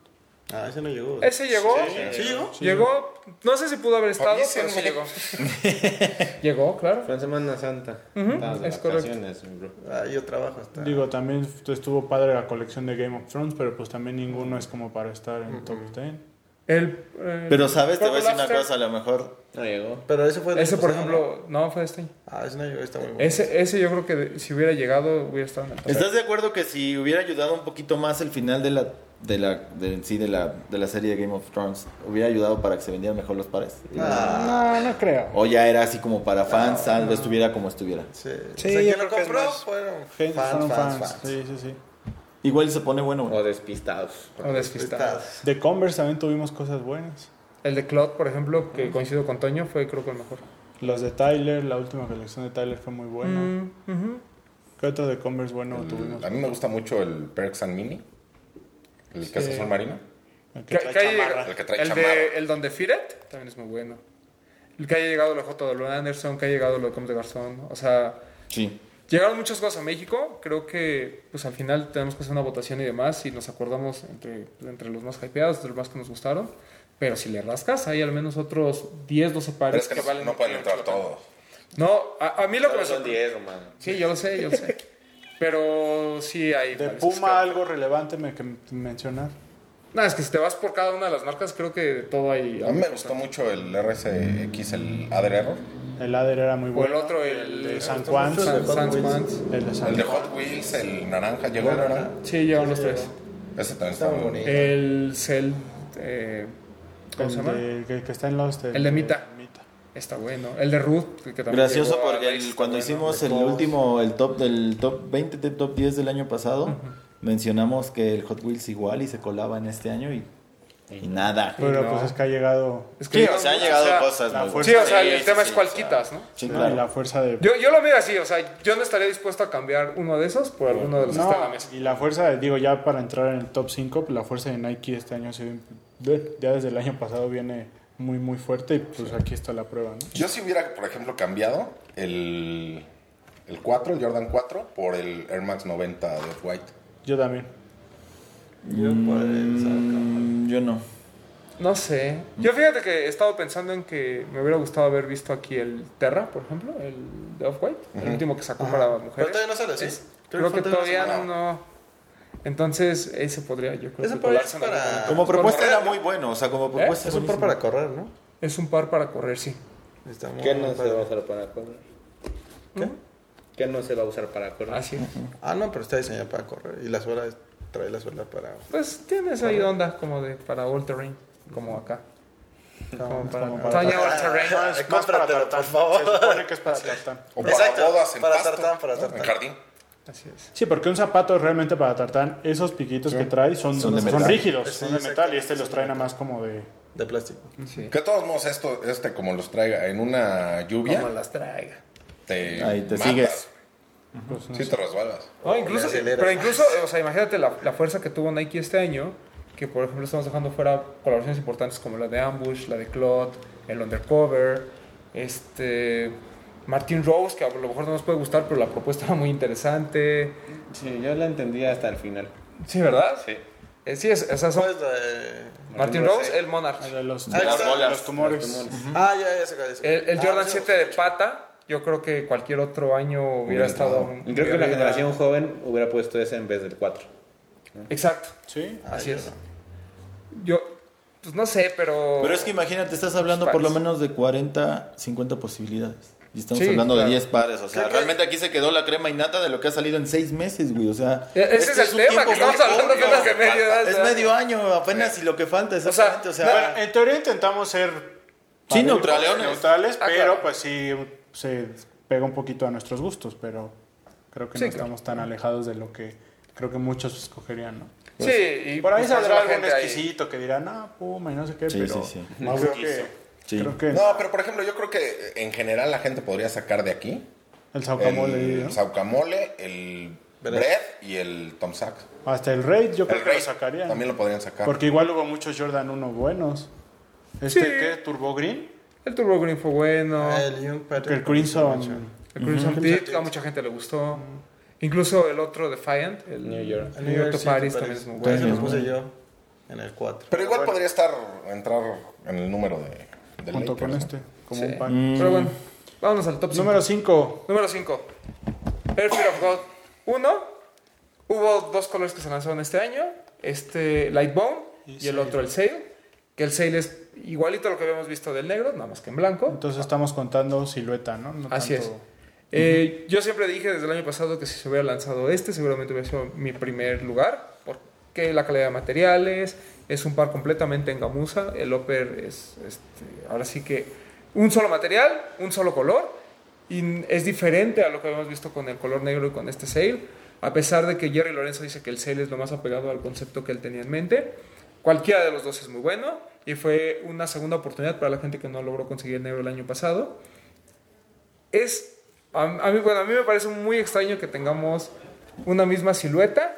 G: Ah, ese no llegó.
B: Ese llegó,
G: ¿Sí llegó?
B: llegó, no sé si pudo haber estado, pero sí llegó. llegó, claro.
C: Fue en Semana Santa. Estabas de
B: es correcto.
C: bro.
G: Ah, yo trabajo hasta.
D: Digo, también estuvo padre la colección de Game of Thrones, pero pues también ninguno es como para estar en top 10.
B: El, eh,
E: pero sabes, te voy a decir una cosa, a lo mejor
C: No llegó.
G: Pero ese fue
B: Ese, por ejemplo, no fue de este año.
G: ¿no? Ah, ese no llegó, está muy bueno.
B: Ese, ese yo creo que de- si hubiera llegado, hubiera estado en el.
E: ¿Estás de acuerdo que si hubiera ayudado un poquito más el final de la de la de, en sí de la de la serie de Game of Thrones hubiera ayudado para que se vendieran mejor los pares?
G: Ah,
D: No, no creo.
E: O ya era así como para fans, tal vez estuviera como estuviera.
G: sí.
D: Sí,
G: o sea,
D: yo
G: quien lo
D: creo que es
G: compró
D: más
G: fueron
D: Gente-
G: fans,
D: fueron
G: fans,
D: fans.
G: fans.
D: Sí, sí, sí.
E: Igual se pone bueno.
C: O despistados.
B: O despistados.
D: De Converse también tuvimos cosas buenas.
B: El de Claude, por ejemplo, que coincido con Toño, fue creo que el mejor.
D: Los de Tyler, la última colección de Tyler fue muy buena.
B: Mm.
D: ¿Qué otro de Converse bueno
F: El-
D: tuvimos?
F: a mí me gusta mucho el Perks and Mini. El que
B: Sí.
F: azul marino.
D: El que
B: Que-
D: trae
B: que
D: chamarra.
F: El que trae
B: el
F: chamarra.
B: de el donde Firet también es muy bueno. El que haya llegado lo de J. W. Anderson, que haya llegado lo de Combs de Garzón. O sea,
E: Sí.
B: Llegaron muchas cosas a México. Creo que pues al final tenemos que hacer una votación y demás. Y nos acordamos entre, entre los más hypeados, entre los más que nos gustaron. Pero si le rascas, hay al menos otros 10, 12
F: Pero
B: pares
F: es que
B: que
F: no,
B: valen
F: no pueden entrar todos.
B: No, a, a mí lo que me
C: son
B: sorprendió.
C: 10, Román.
B: Sí, yo lo sé, yo lo sé. Pero sí hay.
D: De Puma,
B: que-
D: algo relevante me, que mencionar.
B: No, es que si te vas por cada una de las marcas, creo que todo hay.
F: A mí me gustó mucho el RSX, el Adder Error.
D: El Ladder era muy
B: O
D: bueno.
B: el otro, el,
D: de San Juan.
B: San, San.
D: El de San
F: El de. Hot Wheels, el naranja llegó, ¿verdad?
B: Sí, llevan los tres.
F: Ese también está
G: Está
F: muy
G: bonito.
B: El Cell. eh, ¿Cómo se
D: El
B: llama?
D: de- que, que está en los
B: El de Mita. Está bueno. El de Ruth, que también.
E: Gracioso porque el- cuando
B: bueno.
E: hicimos el último, el top del top 20 de top 10 del año pasado, mencionamos que el Hot Wheels igual y se colaba en este año y, y nada.
D: Pero
B: No.
D: pues es que ha llegado.
B: Es que
E: Sí, o sea, han llegado
B: o sea,
E: cosas
D: la
E: muy
D: fuerza
B: Sí,
E: buenas.
B: o sea, el
E: Sí,
B: tema
E: sí,
B: es cuál
E: sí,
B: quitas, ¿no?
D: La fuerza de.
B: Yo, yo lo veo así, o sea, yo no estaría dispuesto a cambiar uno de esos por alguno de los que está en la
D: No,
B: mesa.
D: y la fuerza, de- digo, ya para entrar en el top 5, pues la fuerza de Nike este año se ve- ya desde el año pasado viene muy, muy fuerte y pues aquí está la prueba, ¿no?
F: Yo si hubiera, por ejemplo, cambiado el, el 4, el Jordan 4, por el Air Max 90 de White.
D: Yo también.
G: Yo
E: Mm, yo no.
B: No sé. Yo fíjate que he estado pensando en que me hubiera gustado haber visto aquí el Terra, por ejemplo, el de Off-White, el último que sacó para
G: Pero
B: mujeres.
G: todavía no sale así.
B: Es- Creo que todavía no. Entonces, ese podría, yo creo
G: Ese
B: que
G: podría ser para-.
E: Como propuesta era muy bueno, o sea, como propuesta
G: Es un par para correr, ¿no?
B: Es un par para correr, sí.
G: Está muy
C: ¿Qué no se va a para correr?
G: ¿Qué?
C: ¿Qué no se va a usar para correr?
B: Así es.
G: Ah, no, pero está diseñado para correr. Y la suela es- trae la suela para.
B: Pues tienes ahí onda como de para all terrain, como acá. Como para,
D: como para
B: Toña all terrain.
D: No, es más para tartán.
G: por favor.
D: Se supone que es para tartán.
F: O para
G: Exacto,
F: bodas en
G: para
F: pasto,
G: tartán, para
F: ¿no?
G: tartán.
F: En jardín.
B: Así es.
D: Sí, porque un zapato realmente para tartán, esos piquitos que trae son,
E: Son de
D: son rígidos,
G: Sí,
D: son de metal y este los trae nada más como de...
G: De plástico.
B: Sí.
F: Que de todos modos, esto, este, como los traiga en una lluvia,
B: Como las traiga.
F: Te,
E: Ahí te
F: matas.
E: sigues.
D: Pues, no
F: Sí,
D: sé.
F: te resbalas.
B: No, incluso, pero incluso, o sea, imagínate la, la fuerza que tuvo Nike este año, que por ejemplo estamos dejando fuera colaboraciones importantes como la de Ambush, la de Claude, el Undercover, este Martin Rose, que a lo mejor no nos puede gustar, pero la propuesta era muy interesante.
C: Sí, yo la entendí hasta el final.
B: Sí, ¿verdad?
C: Sí.
B: Eh, sí, es, esas son
G: ¿Cuál es la de-
B: Martin
C: Rose.
B: Rose, el Monarch.
D: El de los,
G: Ah,
D: los, tumores.
G: Ah, ya, ya se.
B: El, el
G: Ah,
B: Jordan
G: sí,
B: 7 de pata, yo creo que cualquier otro año hubiera
F: Hubiera
B: estado...
C: creo que la
B: hubiera-
C: generación joven hubiera puesto ese en vez del 4.
B: Exacto,
D: Sí,
B: así es. Yo, pues no sé, pero...
E: Pero es que imagínate, estás hablando por lo
B: Pares.
E: menos de 40, 50 posibilidades. Y estamos
B: Sí,
E: hablando
B: claro.
E: de 10 pares. O sea,
G: Creo que-
E: realmente aquí se quedó la crema y nata de lo que ha salido en 6 meses, güey. O sea,
B: E- Ese
E: este
B: es el
E: un
B: tema, que estamos hablando apenas de medio edad,
E: Es medio año apenas y lo que falta,
B: sea,
E: exactamente. O sea,
D: Bueno, en teoría intentamos ser
E: Sí, neutraleones.
D: neutrales,
B: Ah,
D: pero
B: claro.
D: pues sí se pega un poquito a nuestros gustos, pero creo que
B: Sí,
D: no
B: claro.
D: estamos tan alejados de lo que creo que muchos escogerían, ¿no?
B: Sí, y
D: Por ahí
B: pues,
D: saldrá algún
B: gente ahí.
D: exquisito que dirá, no, Puma y no sé qué,
E: Sí,
D: pero
E: sí, sí.
D: no creo que,
E: Sí.
D: creo que
F: No, pero por ejemplo, yo creo que en general la gente podría sacar de aquí
D: el Saucamole,
F: el
D: ¿no?
F: Saucamole, el
G: Bread.
F: Y el Tom Sachs.
D: hasta el Raid yo creo
F: El
D: que lo
F: Raid
D: sacarían.
F: también lo podrían sacar.
D: Porque igual hubo muchos Jordan 1 buenos. Este,
B: Sí.
D: ¿qué? ¿Turbo Green?
B: El Turbo Green fue bueno.
G: Ah, el Young Patrick.
D: El Crimson.
B: El Crimson Peak, a mucha gente le gustó. Incluso el otro Defiant, el
C: New York.
B: el New York to Paris,
G: Paris.
B: también es muy bueno.
G: lo puse yo en el 4.
F: Pero igual podría estar entrar en el número de, de
D: Junto
F: Lakers,
D: con este, como
B: Sí.
D: un pack.
B: Pero bueno, vámonos al top 5.
D: Número 5.
B: Número 5. Air Fear of God 1. Hubo dos colores que se lanzaron este año. Este Lightbone y,
D: Y
B: el otro el Sail. Que el Sail es igualito a lo que habíamos visto del negro, nada más que en blanco.
D: Entonces estamos contando silueta, ¿no? No
B: Así
D: tanto-
B: Eh, Yo siempre dije desde el año pasado que si se hubiera lanzado este, seguramente hubiera sido mi primer lugar, porque la calidad de materiales es un par completamente en gamuza. El upper es, este, ahora sí que un solo material, un solo color, y es diferente a lo que habíamos visto con el color negro y con este sail. A pesar de que Jerry Lorenzo dice que el sail es lo más apegado al concepto que él tenía en mente, cualquiera de los dos es muy bueno. Y fue una segunda oportunidad para la gente que no logró conseguir el negro el año pasado. Es, a, a mí, bueno, a mí me parece muy extraño que tengamos una misma silueta,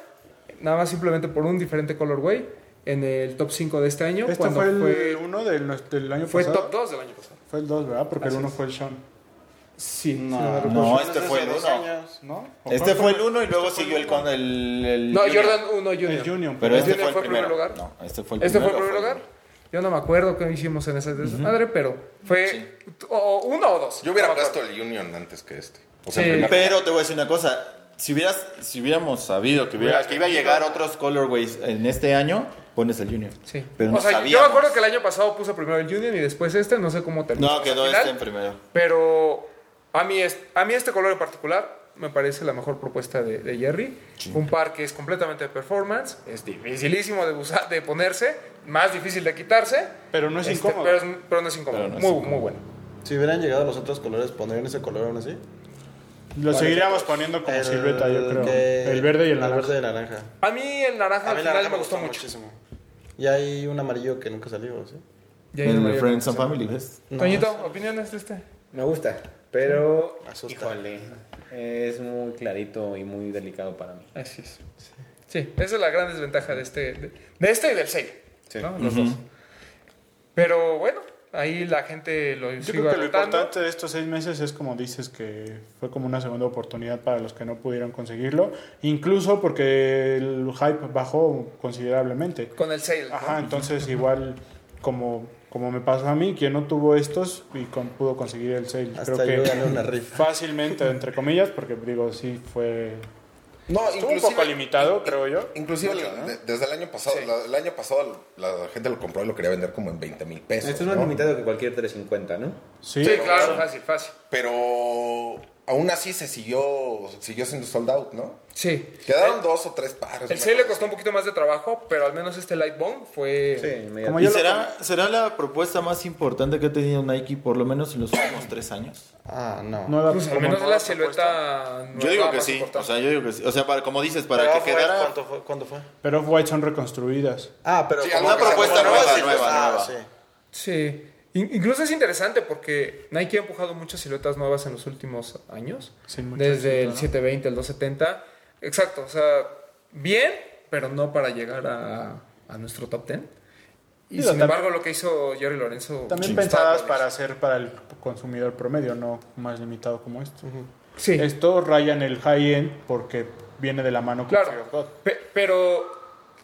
B: nada más simplemente por un diferente colorway en el top 5 de este año.
D: Este
B: cuando
D: fue el
B: fue,
D: uno del, del año
B: fue
D: pasado.
B: top 2 del año pasado.
D: Fue el 2, ¿verdad? Porque
B: Así
D: el 1
B: es.
D: fue el Sean.
B: Sí,
E: No, no,
G: Desde
E: este fue el
G: dos
E: uno.
G: años.
D: ¿No? ¿O
E: Este fue el uno y luego
D: Este fue
E: siguió el
D: el
E: con el, el
B: No,
E: Junior.
B: Jordan 1 Junior.
D: El Junior.
E: Pero
B: ¿El
E: este
B: Junior
E: fue el
B: fue primer lugar?
E: No, este fue el
B: ¿Este fue
E: primero.
B: el primer lugar? Yo no me acuerdo qué hicimos en esa desmadre, pero fue o uno o dos.
F: Yo hubiera
B: No
F: puesto el Union antes que este. O sea,
B: Sí.
F: primer-
E: Pero te voy a decir una cosa. Si, hubieras, si hubiéramos sabido que, hubiera, que iba a llegar otros colorways en este año, pones el Junior.
B: Sí.
E: Pero
B: o
E: no
B: sea, yo me acuerdo que el año pasado puse primero el Union y después este, no sé cómo terminó.
E: No, quedó este en primero.
B: Pero a mí, es, a mí este color en particular me parece la mejor propuesta de, de Jerry. Un par que es completamente de performance, es dificilísimo de, usar, de ponerse, más difícil de quitarse.
D: Pero no es
B: Este,
D: incómodo.
B: Pero, es- pero no es incómodo.
E: Pero no es
B: muy,
E: incómodo.
B: muy bueno.
G: Si hubieran llegado los otros colores, ¿pondrían ese color aún así?
D: Lo seguiríamos poniendo como
G: El
D: silueta, yo creo.
G: que-
D: El verde y el
G: El
D: naranja.
G: verde y el naranja.
B: A mí el naranja al final
G: naranja
B: me gustó mucho.
G: muchísimo. Y hay un amarillo que nunca salió, ¿sí?
B: No me
E: El
B: dio
E: Friends and Family, ¿ves?
B: Toñito, ¿opiniones de este?
H: Me gusta, pero
G: Asusta.
H: híjole, es muy clarito y muy delicado para mí.
B: Así es. Sí, esa es la gran desventaja de este, de, de este y del 6. ¿no? Los dos. Pero bueno, ahí la gente lo
D: Yo creo que lo importante de estos seis meses es como dices que fue como una segunda oportunidad para los que no pudieron conseguirlo, incluso porque el hype bajó considerablemente.
B: Con el sale. ¿no?
D: Ajá, entonces igual como, como me pasó a mí, quien no tuvo estos y con- pudo conseguir el sale.
G: Hasta
D: Creo
G: yo
D: que
G: gané una rifa.
D: fácilmente, entre comillas, porque digo, sí fue...
F: No,
D: Estuvo un poco limitado, creo yo.
F: Inclusive desde el año pasado, la- el año pasado la gente lo compró y lo quería vender como en 20 mil pesos.
H: Esto es más
F: ¿no?
H: limitado que cualquier 350, ¿no?
D: Sí,
B: Sí, claro, fácil, fácil.
F: Pero aún así se siguió, siguió siendo sold out, ¿no?
B: Sí.
F: Quedaron dos o tres pares.
B: El
F: una
B: sale le
F: cosa
B: costó un poquito más de trabajo, pero al menos este Light Bomb fue...
H: Sí,
D: Como
E: ¿Y
D: yo lo-
E: será, será la propuesta más importante que ha tenido Nike por lo menos en los últimos tres años?
G: Ah, no.
D: Nueva-
B: Pues al menos
D: nueva
B: la silueta...
E: Yo digo
B: nueva
E: que sí.
B: importante.
E: O sea, yo digo que sí. O sea, para, como dices, para
G: Pero
E: que quedara
G: ¿cuánto fue? ¿Cuándo fue?
D: Pero Off-White son reconstruidas.
G: Ah, pero
F: Sí, una propuesta nueva,
E: nueva,
G: ah,
E: nueva.
G: sí.
B: Sí. In- Incluso es interesante porque Nike ha empujado muchas siluetas nuevas en los últimos años.
D: Mucho
B: desde el
D: éxito, ¿no?
B: 720, el 270. Exacto, o sea, bien, pero no para llegar a, a nuestro top 10. Y
D: Digo,
B: sin
D: también-
B: embargo, lo que hizo Jerry Lorenzo.
D: También pensadas para hacer para el consumidor promedio, no más limitado como esto.
B: Sí,
D: Esto raya en el high-end porque viene de la mano con
B: claro. Pe- pero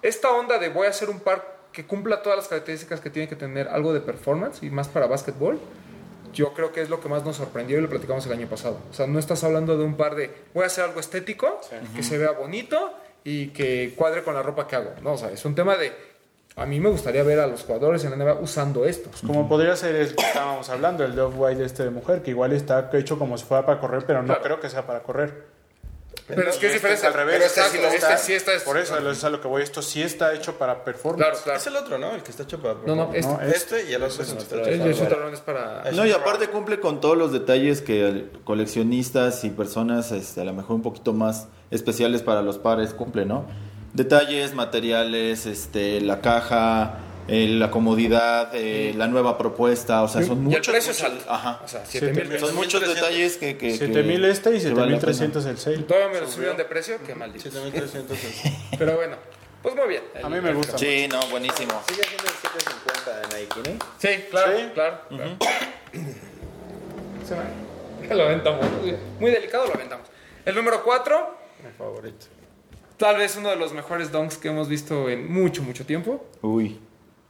B: esta onda de voy a hacer un par que cumpla todas las características que tiene que tener algo de performance y más para básquetbol, yo creo que es lo que más nos sorprendió y lo platicamos el año pasado. O sea, no estás hablando de un par de voy a hacer algo estético, que se vea bonito y que cuadre con la ropa que hago. No, o sea, es un tema de a mí me gustaría ver a los jugadores en la NBA usando esto.
D: Como podría ser el que estábamos hablando, el de Off-White este de mujer, que igual está hecho como si fuera para correr, pero no
B: Claro.
D: creo que sea para correr.
B: Pero es que es
D: Este
B: diferente.
D: al revés.
B: Pero este sí, este sí está.
D: Por eso es a lo que voy. Esto sí está hecho para performance.
B: Claro, claro.
G: Es el otro, ¿no? El que está hecho para...
B: No, no, este.
D: No, es-
G: Este y el otro es el hecho
B: de
G: para...
B: Es para.
E: No, y aparte cumple con todos los detalles que coleccionistas y personas este, a lo mejor un poquito más especiales para los pares cumple, ¿no? Detalles, materiales, este, la caja, eh, la comodidad, eh, la nueva propuesta, o sea, son
B: y el
E: muchos,
B: precio es
E: muchos-
B: alto.
E: ajá.
B: O sea,
D: Siete
B: 7000
D: mil.
E: Son muchos detalles que, que, que-
D: 7000 este y
E: que vale la
D: 7300 el sale.
B: Todavía me lo subieron de precio, qué maldito.
G: 7300
B: Pero bueno, pues muy bien.
D: A mí me gusta.
E: Sí, no, buenísimo.
H: Sigue siendo el 750 de Nike, ¿no?
B: Sí, claro,
D: Sí.
B: claro. claro. Se va. Lo aventamos. Muy delicado lo aventamos. El número 4,
G: Mi favorito.
B: tal vez uno de los mejores donks que hemos visto en mucho, mucho tiempo.
E: Uy.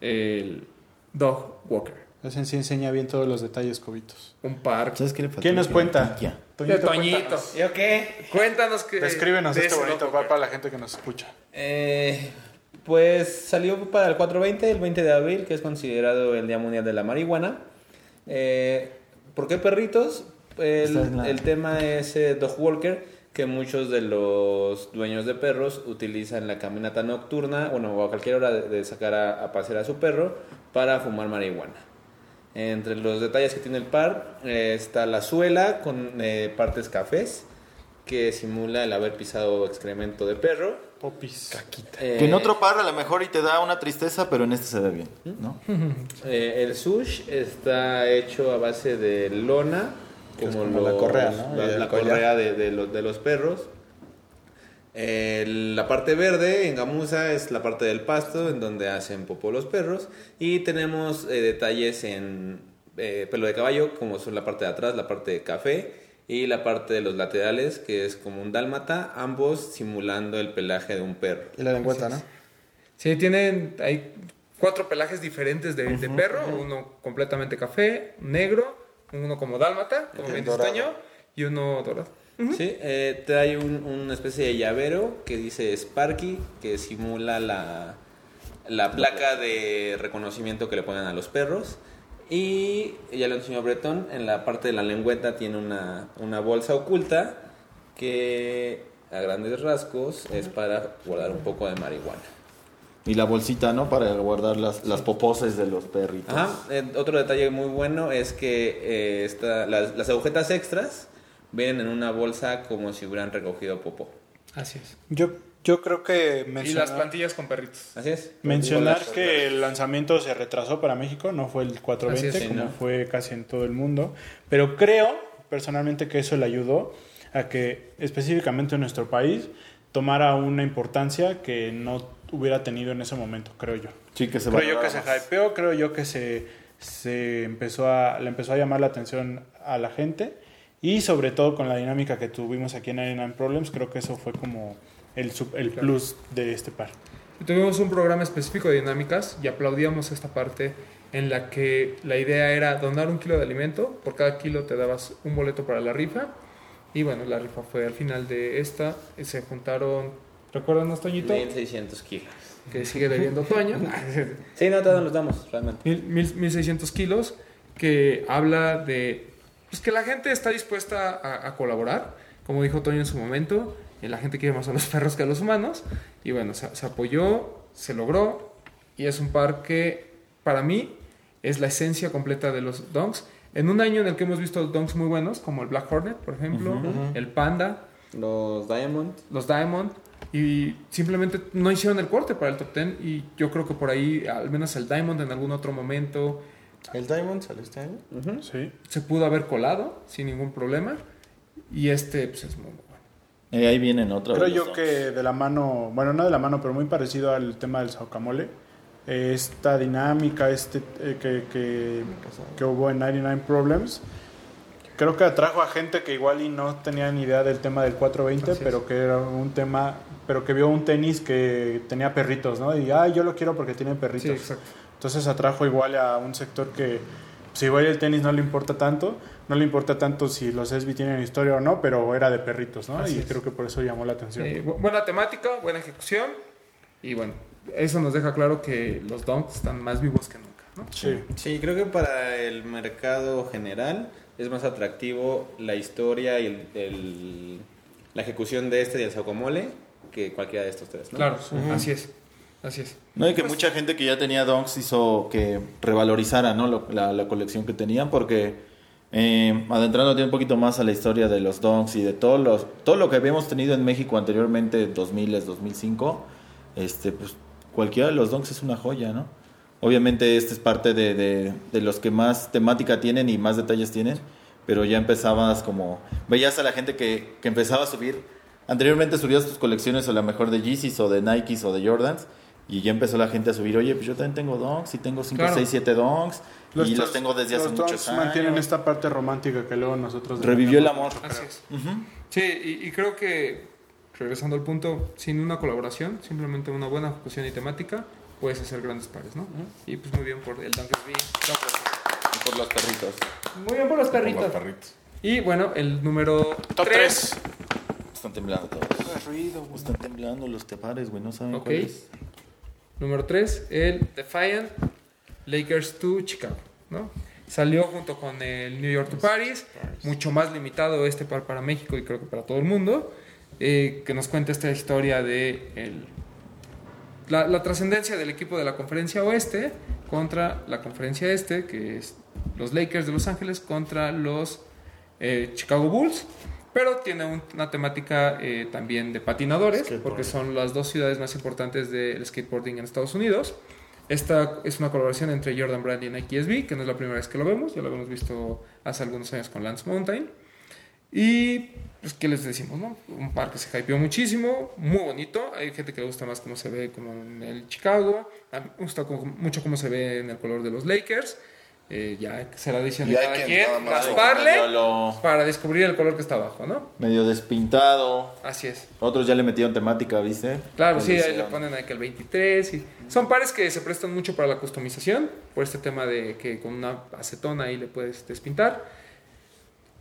B: El Dog Walker.
D: Ese sí enseña bien todos los detalles, Cobitos.
B: Un par.
E: ¿Sabes qué le faltó?
D: ¿Quién nos cuenta?
E: Ya.
B: De Toñito.
D: cuéntanos.
H: ¿Yo qué?
B: Cuéntanos que.
D: Descríbenos
B: de
D: este bonito par para la gente que nos escucha.
H: Eh, pues salió para el 420, el 20 de abril, que es considerado el Día Mundial de la Marihuana. Eh, ¿Por qué perritos? El,
E: la-
H: el tema es eh, Dog Walker, que muchos de los dueños de perros utilizan la caminata nocturna, bueno, o a cualquier hora de, sacar a, a pasear a su perro para fumar marihuana. Entre los detalles que tiene el par eh, está la suela con eh, partes cafés,
C: que simula el haber pisado excremento de perro.
D: Popis.
C: Eh,
E: Que en otro par a lo mejor y te da una tristeza, pero en este se ve bien, ¿no?
C: eh, el sush está hecho a base de lona, Como,
G: la correa, ¿no?
C: La, correa de, de los, de los perros. Eh, la parte verde en gamuza es la parte del pasto en donde hacen popó los perros. Y tenemos eh, detalles en eh, pelo de caballo, como son la parte de atrás, la parte de café y la parte de los laterales, que es como un dálmata, ambos simulando el pelaje de un perro.
G: Y la lengüeta, ¿no?
B: Sí, tienen, hay cuatro pelajes diferentes de, de perro, uno completamente café, negro, uno como dálmata, como bien y uno dorado.
C: Sí, eh, trae un- una especie de llavero que dice Sparky, que simula la, la placa de reconocimiento que le ponen a los perros. Y ya lo enseñó Bretón, en la parte de la lengüeta tiene una, una bolsa oculta que a grandes rasgos es para guardar un poco de marihuana.
E: Y la bolsita, ¿no? Para guardar las, las poposes de los perritos.
C: Ajá, eh, otro detalle muy bueno es que eh, esta- las, las agujetas extras vienen en una bolsa como si hubieran recogido popó.
B: Así es.
D: Yo, yo creo que
B: Y
D: mencionar,
B: las plantillas con perritos.
C: Así es.
D: mencionar que el lanzamiento se retrasó para México, no fue el 420
B: Así es, sí,
D: como
C: ¿no?
D: fue casi en todo el mundo, pero creo personalmente que eso le ayudó a que específicamente en nuestro país tomara una importancia que no hubiera tenido en ese momento, creo yo.
E: Sí, que se
D: Creo yo que se hypeó, creo yo que se, se empezó a, le empezó a llamar la atención a la gente y sobre todo con la dinámica que tuvimos aquí en 99 Problems, creo que eso fue como el, sub- el plus de este par.
B: Y tuvimos un programa específico de dinámicas y aplaudíamos esta parte en la que la idea era donar un kilo de alimento, por cada kilo te dabas un boleto para la rifa. Y bueno, la rifa fue al final de esta, se juntaron, ¿recuerdan, Toñito?
C: 1600 kilos.
B: Que sigue debiendo Toño.
C: Sí, no, todos los damos, realmente.
B: Mil- mil- 1600 kilos, que habla de pues, que la gente está dispuesta a, a colaborar, como dijo Toño en su momento, y la gente quiere más a los perros que a los humanos, y bueno, se, se apoyó, se logró, y es un par que para mí es la esencia completa de los donks. En un año en el que hemos visto donks muy buenos, como el Black Hornet, por ejemplo, el Panda,
C: Los Diamond.
B: los Diamond y simplemente no hicieron el corte para el top 10 y yo creo que por ahí al menos el Diamond en algún otro momento
G: ¿El Diamond salió este año?
D: Sí.
B: se pudo haber colado sin ningún problema y este pues es muy bueno.
E: Eh, ahí vienen otra
D: Creo yo que de la mano, bueno, no de la mano, pero muy parecido al tema del saucamole, eh, esta dinámica este eh, que, que, que hubo en 99 Problems, creo que atrajo a gente que igual y no tenía ni idea del tema del 420,
B: Así es.
D: pero que era un tema, pero que vio un tenis que tenía perritos, ¿no? Y, ah, yo lo quiero porque tiene perritos.
B: Sí, exacto.
D: Entonces atrajo igual a un sector que si igual el tenis no le importa tanto, no le importa tanto si los SB tienen historia o no, pero era de perritos, ¿no?
B: Así
D: y
B: es.
D: creo que por eso llamó la atención.
B: Eh, bu- buena temática, buena ejecución y bueno, eso nos deja claro que los donks están más vivos que nunca, ¿no?
D: Sí.
C: Sí, creo que para el mercado general es más atractivo la historia y el, el- la ejecución de este y el Saucomole que cualquiera de estos tres, ¿no?
B: Claro, así es. Así es.
E: No, y que mucha gente que ya tenía donks hizo que revalorizara ¿no? Lo- la, la colección que tenían, porque eh, adentrándote un poquito más a la historia de los donks y de todos los, todo lo que habíamos tenido en México anteriormente, 2000, 2005, este, pues cualquiera de los donks es una joya, ¿no? Obviamente este es parte de, de, de los que más temática tienen y más detalles tienen, pero ya empezabas como, veías a la gente que, que empezaba a subir, anteriormente subías tus colecciones a lo mejor de Yeezys o de Nikes o de Jordans, y ya empezó la gente a subir, oye, pues yo también tengo donks y tengo 5,
B: Claro.
E: 6, 7 donks y los tengo desde hace
D: los
E: muchos
D: dos
E: años.
D: mantienen esta parte romántica que luego nosotros...
E: Revivió el amor.
B: Así es. Sí, y, y creo que, regresando al punto, sin una colaboración, simplemente una buena ejecución y temática, puedes hacer grandes pares, ¿no? Y pues muy bien por el Dunkersby.
E: Por los perritos.
B: Muy bien por los
F: Por
B: perritos.
F: los perritos.
B: Y bueno, el número
D: Top
B: 3.
D: 3.
E: Están temblando todos. Están temblando los tepares, güey, no saben
B: Ok.
E: cuál es.
B: Número 3, el Defiant Lakers to Chicago, ¿no? Salió junto con el New York to Paris, mucho más limitado este par para México y creo que para todo el mundo, eh, que nos cuenta esta historia de el- la, la trascendencia del equipo de la conferencia oeste contra la conferencia este, que es los Lakers de Los Ángeles contra los eh, Chicago Bulls. Pero tiene un- una temática eh, también de patinadores, porque son las dos ciudades más importantes del skateboarding en Estados Unidos. Esta es una colaboración entre Jordan Brand y Nike SB, que no es la primera vez que lo vemos, ya lo habíamos visto hace algunos años con Lance Mountain. Y, pues, ¿qué les decimos? No? Un par que se hypeó muchísimo, muy bonito. Hay gente que le gusta más cómo se ve como en el Chicago. Me gusta mucho cómo se ve en el color de los Lakers. Eh, ya será decisión de
F: hay
B: cada
F: quien
B: quien rasparle
E: lo-
B: para descubrir el color que está abajo, ¿no?
E: Medio despintado.
B: Así es.
E: Otros ya le metieron temática, ¿viste?
B: Claro, sí, ahí le ponen ahí que el 23. Y son pares que se prestan mucho para la customización, por este tema de que con una acetona ahí le puedes despintar.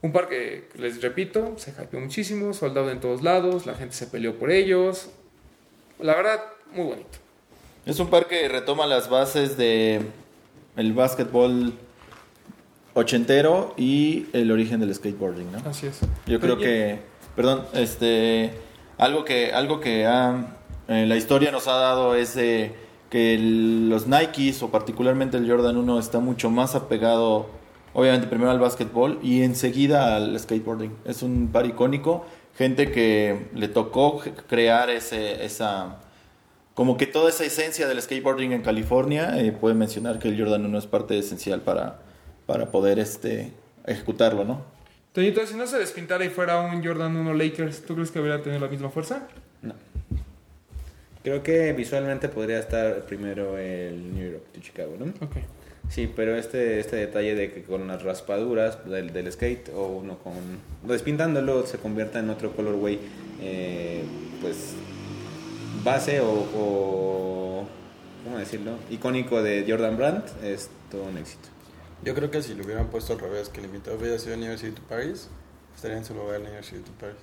B: Un par que, les repito, se hypeó muchísimo, soldado en todos lados, la gente se peleó por ellos. La verdad, muy bonito.
E: Es un par que retoma las bases de el básquetbol ochentero y el origen del skateboarding, ¿no?
B: Así es.
E: Yo creo que, perdón, este, algo que, algo que ha, eh, la historia nos ha dado es de que el- los Nikes o particularmente el Jordan 1 está mucho más apegado, obviamente primero al básquetbol y enseguida al skateboarding. Es un par icónico, gente que le tocó crear ese, esa, como que toda esa esencia del skateboarding en California, eh, puede mencionar que el Jordan 1 es parte esencial para, para poder este, ejecutarlo, ¿no?
B: Toñito, si no se despintara y fuera un Jordan 1 Lakers, ¿tú crees que habría tenido la misma fuerza?
H: No. Creo que visualmente podría estar primero el New York de Chicago, ¿no?
B: Ok.
H: Sí, pero este, este detalle de que con las raspaduras del, del skate o uno con despintándolo se convierta en otro colorway, eh, pues base o, o ¿cómo decirlo? Icónico de Jordan Brand es todo un éxito.
G: Yo creo que si lo hubieran puesto al revés, que el invitado hubiera sido University to Paris, estaría en su lugar University to Paris.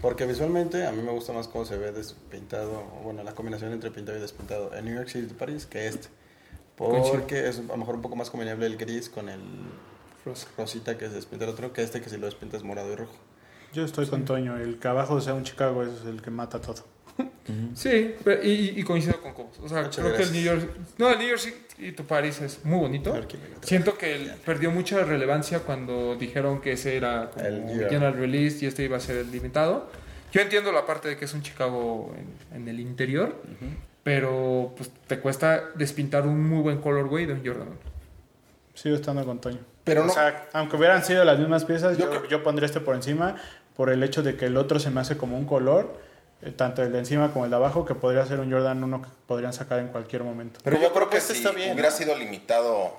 G: Porque visualmente a mí me gusta más cómo se ve despintado, bueno, la combinación entre pintado y despintado en New York City to Paris que este. Porque es a lo mejor un poco más convenible el gris con el rosita que se despinta el otro que este que si lo despintas morado y rojo.
D: Yo estoy con Toño, el que abajo sea un Chicago es el que mata todo.
B: Sí, pero- y, y coincido con Cobos. O sea,
G: Muchas
B: creo que el. New York. No, el New York City to Paris es muy bonito. Siento que él perdió mucha relevancia cuando dijeron que ese era como
G: El
B: general release y este iba a ser el limitado. Yo entiendo la parte de que es un Chicago en, en el interior, pero pues te cuesta despintar un muy buen colorway de un Jordan.
D: Sigo estando con Toño.
F: Pero
D: o
F: no-
D: sea, aunque hubieran sido las mismas piezas,
F: Yo
D: yo,
F: creo-
D: yo pondría este por encima por el hecho de que el otro se me hace como un color, tanto el de encima como el de abajo, que podría ser un Jordan 1 que podrían sacar en cualquier momento.
F: Pero yo creo que
E: propuesta
F: si
E: está bien,
F: hubiera
E: ¿no?
F: sido limitado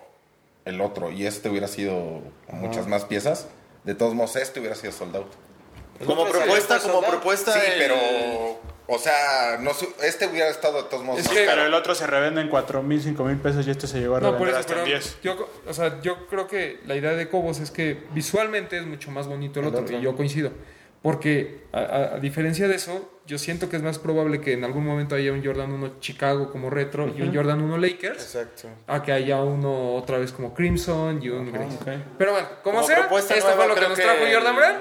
F: el otro y este hubiera sido muchas más piezas, de todos modos este hubiera sido sold out.
E: Como propuesta, como propuesta.
F: Sí,
E: el-
F: pero, o sea, no este hubiera estado de todos modos.
B: Es que-.
D: Pero el otro se revende en 4 mil, 5 mil pesos y este se llegó a
B: No,
D: revender
B: por eso,
D: hasta en
B: pero
D: 10.
B: yo, o sea, yo creo que la idea de Cobos es que visualmente es mucho más bonito el,
G: El
B: otro,
G: otro.
B: y yo coincido. Porque, a, a- a diferencia de eso, yo siento que es más probable que en algún momento haya un Jordan 1 Chicago como retro y un Jordan 1 Lakers,
G: Exacto.
B: a que haya uno otra vez como Crimson y un. Pero bueno, como,
E: Como
B: sea, esto
E: nueva,
B: fue lo que nos
E: que
B: trajo
E: el-
B: Jordan Brand.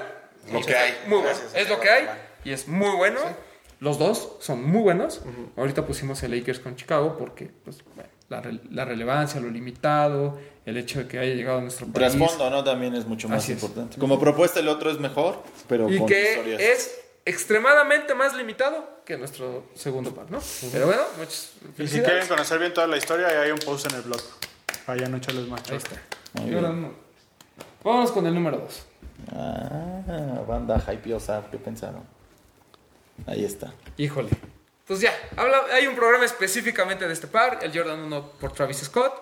F: Lo que hay.
B: Muy bueno,
G: Gracias,
B: es lo que hay y es muy bueno. Los dos son muy buenos. Ahorita pusimos el Lakers con Chicago porque pues, bueno, la, re- la relevancia, lo limitado, el hecho de que haya llegado a nuestro país.
E: Trasfondo, ¿no? También es mucho más
B: Así es.
E: importante. Como propuesta, el otro es mejor, pero
B: Y
E: con
B: que
E: historias.
B: es extremadamente más limitado que nuestro segundo par, ¿no? Pero bueno, muchas
D: Y si quieren conocer bien toda la historia, ahí hay un post en el blog. Vayan a echarles más
B: Ahí está. Vamos con el número 2.
E: Ah, banda hypeosa, ¿qué pensaron? Ahí está.
B: Híjole. Pues ya, habla, hay un programa específicamente de este par, el Jordan 1 por Travis Scott.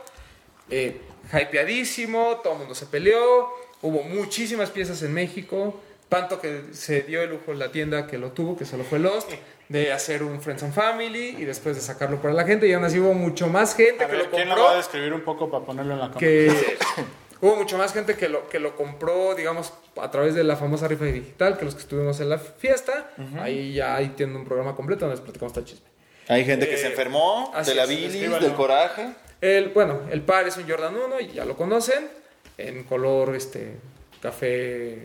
B: Eh, hypeadísimo, todo el mundo se peleó, hubo muchísimas piezas en México, tanto que se dio el lujo en la tienda que lo tuvo, que se lo fue Lost, de hacer un Friends and Family y después de sacarlo para la gente. Y aún así hubo mucho más gente
D: A
B: que
D: ver,
B: lo
D: ¿quién lo
B: compró.
D: va a describir un poco para ponerlo en la cámara?
B: que hubo mucho más gente que lo, que lo compró, digamos, a través de la famosa rifa digital, que los que estuvimos en la fiesta. Ahí ya ahí tienen un programa completo donde les platicamos todo el chisme.
E: Hay gente que
B: Eh,
E: se enfermó
B: así
E: de la bilis, del coraje.
B: El, bueno, el par es un Jordan 1, y ya lo conocen, en color este café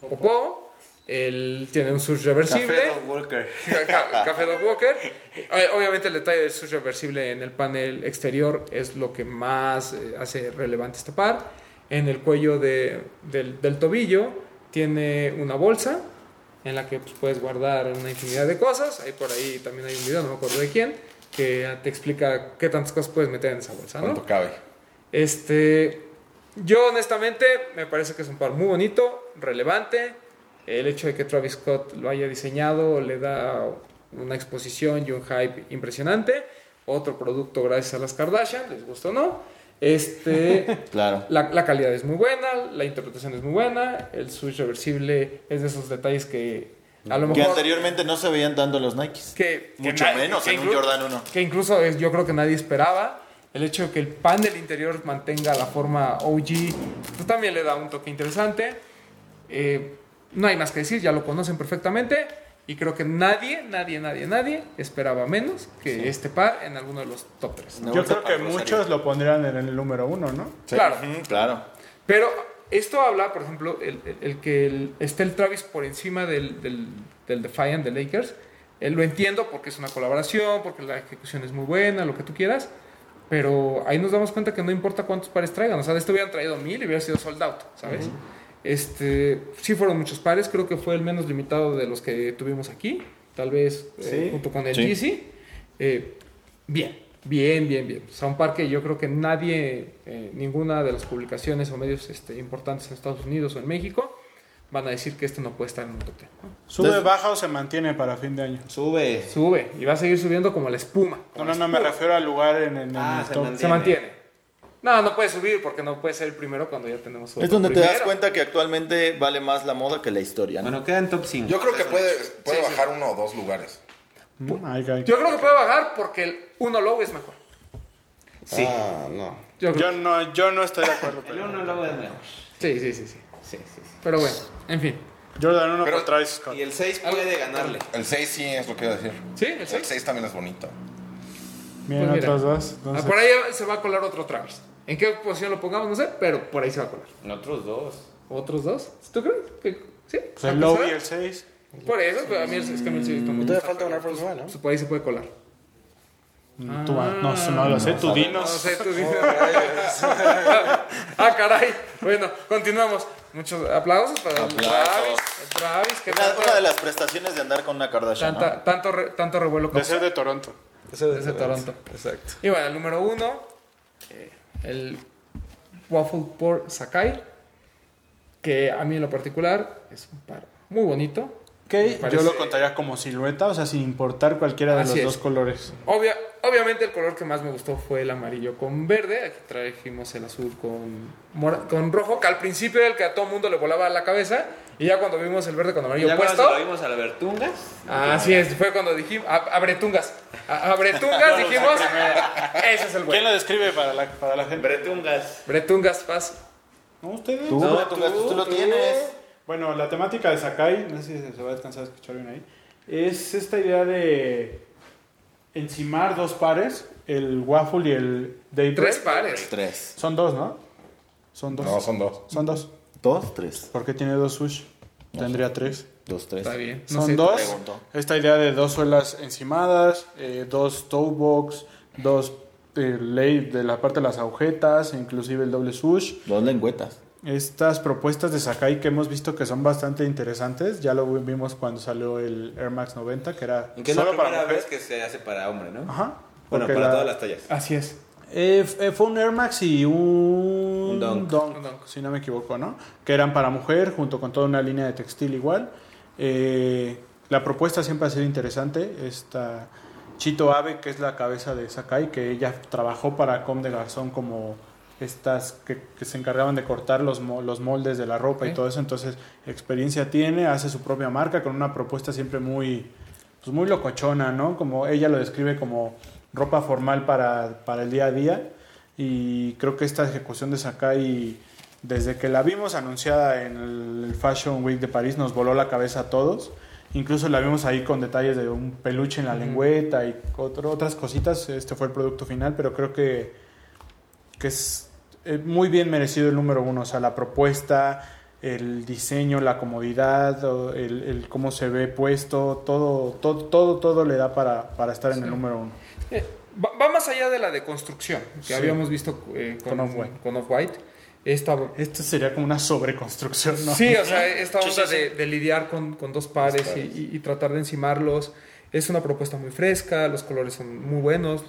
B: popó. Él tiene un surge reversible.
E: Café Dog Walker.
B: Ca- Café Dog Walker. Eh, Obviamente el detalle del surge reversible en el panel exterior es lo que más eh, hace relevante este par. En el cuello de- del, del tobillo tiene una bolsa en la que pues, puedes guardar una infinidad de cosas. Ahí por ahí también hay un video, no me acuerdo de quién, que te explica qué tantas cosas puedes meter en esa bolsa, ¿no?
F: ¿Cuánto cabe?
B: Este, yo honestamente me parece que es un par muy bonito, relevante. El hecho de que Travis Scott lo haya diseñado le da una exposición y un hype impresionante. Otro producto gracias a las Kardashian, les gusta o no. Este,
E: Claro.
B: la, la calidad es muy buena, la interpretación es muy buena, el switch reversible es de esos detalles que a lo
E: Que
B: mejor...
E: anteriormente no se veían tanto los Nikes.
B: que, que
E: Mucho menos
B: que
E: en un
B: inclu-
E: Jordan 1.
B: Que incluso es- yo creo que nadie esperaba. El hecho de que el panel interior mantenga la forma OG pues, también le da un toque interesante. Eh, no hay más que decir, ya lo conocen perfectamente. Y creo que nadie, nadie, nadie, nadie esperaba menos que este par en alguno de los top 3.
E: Una
D: Yo creo que muchos lo pondrían en el número uno, ¿no?
B: Claro.
E: Claro.
B: Pero esto habla, por ejemplo, el, el- el que el- esté el Travis por encima del, del, del Defiant de Lakers. eh, lo entiendo porque es una colaboración, porque la ejecución es muy buena, lo que tú quieras. Pero ahí nos damos cuenta que no importa cuántos pares traigan. O sea, de esto hubieran traído mil y hubiera sido sold out, ¿sabes? Este, sí fueron muchos pares. Creo que fue el menos limitado de los que tuvimos aquí. Tal vez eh, junto con el
E: Sí.
B: Eh, bien, bien, bien, bien. O sea, un par que yo creo que nadie, eh, ninguna de las publicaciones o medios este, importantes en Estados Unidos o en México van a decir que este no puede estar en un top 10, ¿no?
D: Sube,
E: Entonces-
D: baja o se mantiene para fin de año.
H: Sube.
B: Sube y va a seguir subiendo como la espuma.
D: No,
B: como
D: no, no, me refiero al lugar en, en
H: Ah,
D: el
H: se
D: top.
H: mantiene.
B: Se mantiene. No, no puede subir porque no puede ser el primero cuando ya tenemos otro
E: Es donde te das cuenta que actualmente vale más la moda que la historia. ¿no?
H: Bueno, quedan top 5.
F: Yo creo que puede, puede bajar uno o dos lugares.
B: Yo creo que puede bajar porque el uno low es mejor.
H: Sí.
C: Ah, no.
B: Yo
D: no, yo no estoy de acuerdo.
H: El uno luego es mejor.
B: Sí, sí, sí, sí.
H: Sí, sí, sí.
B: Pero bueno, en fin.
D: Jordan 1
F: Pero-
D: por Travis Scott.
H: Y el 6 puede ganarle.
F: El 6 sí es lo que iba a decir.
B: ¿Sí? ¿El
F: El
B: seis?
F: 6 también es bonito.
D: Bien,
B: Pues mira.
D: otros dos.
B: Ah,
D: entonces-
B: por ahí se va a colar otro Travis. ¿En qué posición lo pongamos? No sé, pero por ahí se va a colar.
H: En otros dos.
B: ¿Otros dos? ¿Tú crees? ¿Que- ¿Sí?
D: Pues el
B: ¿Aunque
D: low y el 6.
B: Por eso, pero a mí es es que a mí el seis está muy gusta,
G: falta una Force One, ¿no?
B: pues, Por ahí se puede colar.
D: Tú, no, no, no lo sé, tú
B: No
D: dinos.
B: sé, tú dices. ah, caray. Bueno, continuamos. Muchos aplausos para
E: Aplausos.
B: Travis. El Travis, que
E: Una,
B: tanto,
E: una de las prestaciones de andar con una Kardashian. ¿no?
B: tanta- tanto, re- tanto revuelo
D: De ser de Toronto.
B: desde Toronto.
G: Exacto.
B: Y bueno, el número uno, eh, el Waffle por Sakai, que a mí en lo particular es un par muy bonito. Parece-
D: yo lo contaría como silueta, o sea, sin importar cualquiera de
B: Así
D: los
B: es.
D: dos colores.
B: Obvia- obviamente el color que más me gustó fue el amarillo con verde. Aquí trajimos el azul con, con rojo, que al principio era el que a todo mundo le volaba la cabeza. Y ya cuando vimos el verde con amarillo
H: Ya
B: puesto...
H: cuando vimos a la Bertungas.
B: Así es, fue cuando dijimos... A, a Bretungas. A, a Bretungas dijimos... Ese es el
D: ¿Quién
B: bueno.
D: lo describe para la, para la gente?
H: Bretungas.
B: Bretungas, paz.
D: ¿No, ustedes?
E: Tú,
H: No, tú,
E: tú lo tienes.
D: Bueno, la temática de Sakai, no sé si se va a alcanzar a escuchar bien ahí, es esta idea de encimar dos pares, el Waffle y el Daybreak.
B: Tres pares.
E: Tres.
D: Son dos, ¿no? Son dos.
F: No, son dos.
D: Son dos.
E: Dos, tres.
D: ¿Por qué tiene dos sush? Tendría tres.
E: Dos, tres.
B: Está bien. No
D: Son
B: sé,
D: dos. Esta idea de dos suelas encimadas, eh, dos toe box, dos eh, ley de la parte de las agujetas, inclusive el doble sush.
E: Dos lengüetas.
D: Estas propuestas de Sakai que hemos visto que son bastante interesantes, ya lo vimos cuando salió el Air Max 90, que era
H: Que es la
D: solo para
H: primera
D: mujer.
H: vez que se hace para hombre, ¿no?
D: Ajá.
H: Bueno, para
D: la-
H: todas las tallas.
B: Así es.
D: Eh, eh, fue un Air Max y un,
H: Un dunk.
B: Un dunk.
D: si no me equivoco, ¿no? Que eran para mujer, junto con toda una línea de textil igual. Eh, la propuesta siempre ha sido interesante. Esta Chito Abe, que es la cabeza de Sakai, que ella trabajó para Com de Garzón como estas que, que se encargaban de cortar los, mo- los moldes de la ropa y todo eso. Entonces, experiencia tiene, hace su propia marca con una propuesta siempre muy, pues muy locochona, ¿no? Como ella lo describe como ropa formal para, para el día a día. Y creo que esta ejecución de Sakai, desde que la vimos anunciada en el Fashion Week de París, nos voló la cabeza a todos. Incluso la vimos ahí con detalles de un peluche en la lengüeta y otro- otras cositas. Este fue el producto final, pero creo que, que es eh, muy bien merecido el número uno. O sea, la propuesta, el diseño, la comodidad, el, el cómo se ve puesto, todo, todo, todo, todo le da para, para estar en el número uno.
B: Va, va más allá de la deconstrucción que
D: Sí.
B: habíamos visto eh, con,
D: Con Off-White.
B: con Off-White. esta
D: Esto sería como una sobreconstrucción, ¿no?
B: Sí, o sea, esta onda. De, de lidiar con, con dos pares, y- Y, y tratar de encimarlos. Es una propuesta muy fresca, los colores son muy buenos.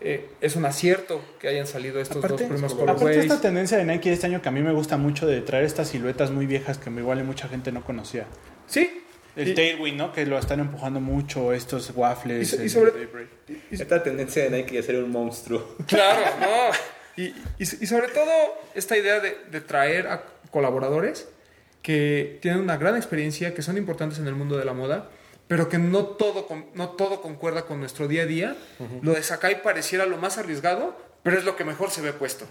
B: Eh, es un acierto que hayan salido estos dos primeros
D: aparte
B: colorways.
D: esta tendencia de Nike de este año que a mí me gusta mucho de traer estas siluetas muy viejas que igual mucha gente no conocía.
B: Sí,
D: El
B: Y-
D: Tailwind, ¿no? Que lo están empujando mucho estos waffles.
B: Y y sobre-
D: Daybreak.
H: Esta tendencia de Nike de ser un monstruo.
B: claro, no. Y, y- y sobre todo esta idea de, de traer a colaboradores que tienen una gran experiencia, que son importantes en el mundo de la moda, pero que no todo, con- no todo concuerda con nuestro día a día. Lo de Sakai pareciera lo más arriesgado, pero es lo que mejor se ve puesto.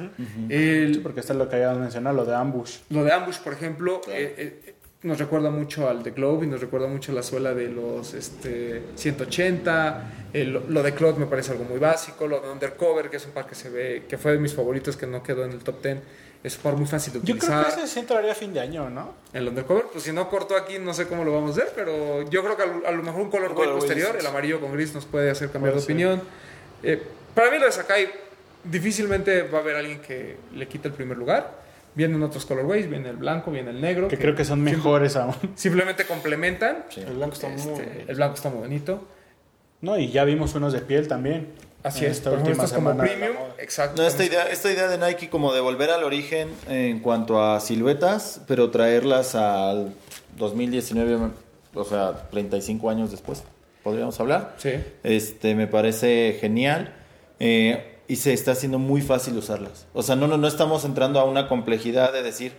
B: El-
D: Sí, porque está lo que habíamos mencionado, lo de Ambush.
B: Lo de Ambush, por ejemplo, eh, eh, nos recuerda mucho al de Globe y nos recuerda mucho a la suela de los este, 180. El- lo de Cloud me parece algo muy básico. Lo de Undercover, que es un par que se ve, que fue de mis favoritos, que no quedó en el top 10. Es un par muy fácil de
D: Yo
B: utilizar.
D: creo que ese sí entraría a fin de año, ¿no?
B: El Undercover, pues si no cortó aquí, no sé cómo lo vamos a hacer, pero yo creo que a lo, a lo mejor un color
E: colorway
B: posterior, el amarillo con gris, nos puede hacer cambiar de opinión. Eh, para mí lo de Sakai, difícilmente va a haber alguien que le quite el primer lugar. Vienen otros colorways, viene el blanco, viene el negro.
D: Que creo que son mejores aún.
B: Simplemente complementan.
G: El blanco está muy
B: Este,
G: bonito.
B: el blanco está muy bonito.
D: No, y ya vimos unos de piel también.
B: Así es,
D: esta última
B: esto es como premium. Exacto.
E: No, esta idea, esta idea de Nike como de volver al origen en cuanto a siluetas, pero traerlas al 2019, o sea, 35 años después, podríamos hablar.
B: Sí.
E: Este, me parece genial eh, y se está haciendo muy fácil usarlas. O sea, no, no, no estamos entrando a una complejidad de decir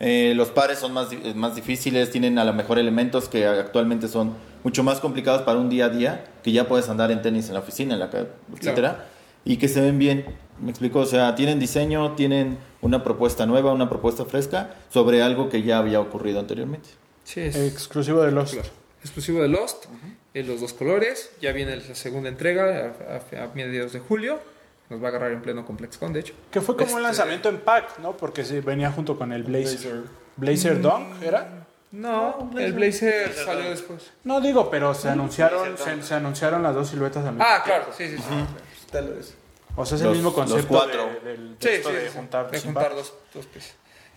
E: eh, los pares son más, di- más difíciles, tienen a lo mejor elementos que actualmente son mucho más complicados para un día a día, que ya puedes andar en tenis en la oficina, en la etcétera, y que se ven bien. Me explico, o sea, tienen diseño, tienen una propuesta nueva, una propuesta fresca sobre algo que ya había ocurrido anteriormente.
B: Sí, es
D: Exclusivo de los.
B: exclusivo de Lost. En los dos colores. Ya viene la segunda entrega a, a- a mediados de julio. Nos va a agarrar en pleno ComplexCon, de hecho.
D: Que fue como un
B: Este-
D: lanzamiento en pack, ¿no? Porque sí, venía junto con el Blazer. Blazer Dunk, ¿era?
B: No, el Blazer salió después.
D: No digo, pero se anunciaron, se, se anunciaron las dos siluetas al mismo
B: Ah, claro, sí, sí, sí.
G: Tal vez.
D: O sea, es el
E: Los-
D: mismo
E: los
D: concepto
E: cuatro.
D: de, del-
B: Sí, sí,
D: de
B: sí,
D: juntar,
B: de dos, dos piezas.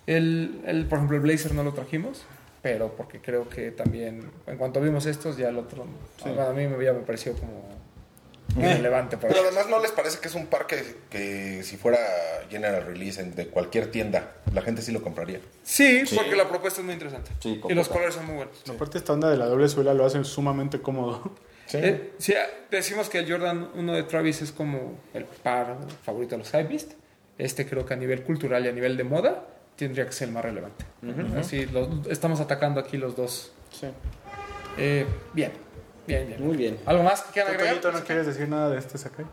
B: El, el, por ejemplo, el Blazer no lo trajimos, pero porque creo que también, en cuanto vimos estos, ya el otro, a mí me, ya me pareció como irrelevante. Para
F: Pero además no les parece que es un par que, que si fuera general release de cualquier tienda, la gente sí lo compraría.
B: Sí, porque la propuesta es muy interesante.
E: Sí,
B: y los colores son muy buenos.
D: Aparte, esta onda de la doble suela lo hacen sumamente cómodo.
B: Eh, sí, decimos que el Jordan 1 de Travis es como el par favorito de los Hypebeast. Este creo que a nivel cultural y a nivel de moda tendría que ser el más relevante. Así, los- estamos atacando aquí los dos.
D: Sí.
B: Eh, bien, bien, bien.
H: Muy bien.
B: ¿Algo más que quieran agregar?
D: ¿no quieres decir nada de este Sakai?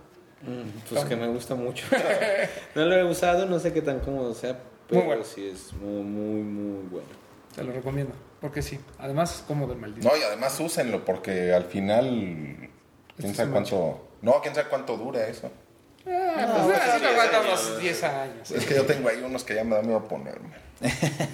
H: Pues que me gusta mucho. no lo he usado, no sé qué tan cómodo sea, pero
B: Muy bueno.
H: sí es muy, muy, muy bueno.
B: Te lo recomiendo, porque sí. Además es cómodo el maldito.
F: No, y además úsenlo porque al final, quién sabe cuánto... No, quién sabe cuánto dura eso.
B: Ah, pues, eso te aguanta unos 10 años.
F: Es que yo tengo ahí unos que ya me da miedo ponerme.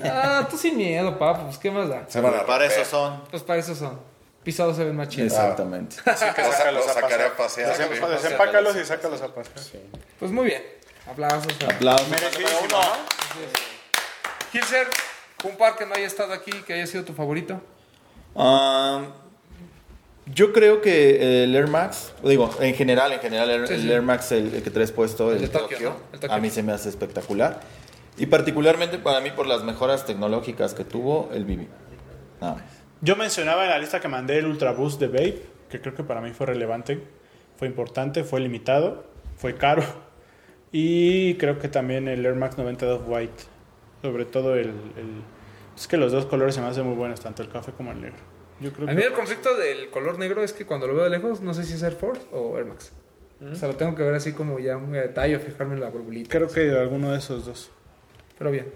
B: Ah, tú sin miedo, papá, pues qué más da.
F: Se van a
E: Para
F: romper.
E: eso son.
B: Pues para eso son. Pisados se ven más chidos.
E: Exactamente.
F: Los sa- los sacaré a pasear.
D: Desem-
F: güey.
D: Desempácalos y sácalos a pasear.
B: Pues muy bien. Aplausos.
E: Aplausos.
D: Merecidísimo,
B: Hilser, un par que no haya estado aquí, que haya sido tu favorito.
E: Ah, yo creo que el Air Max, digo, en general, en general, el,
B: Sí, sí.
E: el Air Max, el, el que traes puesto, el,
B: de Tokio,
E: Tokio,
B: ¿no? El Tokio.
E: a mí se me hace espectacular. Y particularmente para mí por las mejoras tecnológicas que tuvo el Bibi. Nada más.
D: Yo mencionaba en la lista que mandé el Ultra Boost de Babe, que creo que para mí fue relevante, fue importante, fue limitado, fue caro. Y creo que también el Air Max 92 White, sobre todo el, el- Es que los dos colores se me hacen muy buenos, tanto el café como el negro. Yo creo
B: A mí
D: que...
B: el conflicto del color negro es que cuando lo veo de lejos, no sé si es Air Force o Air Max. O sea, lo tengo que ver así como ya muy a detalle, fijarme en la burbulita.
D: Creo que alguno de esos dos.
B: Pero bien.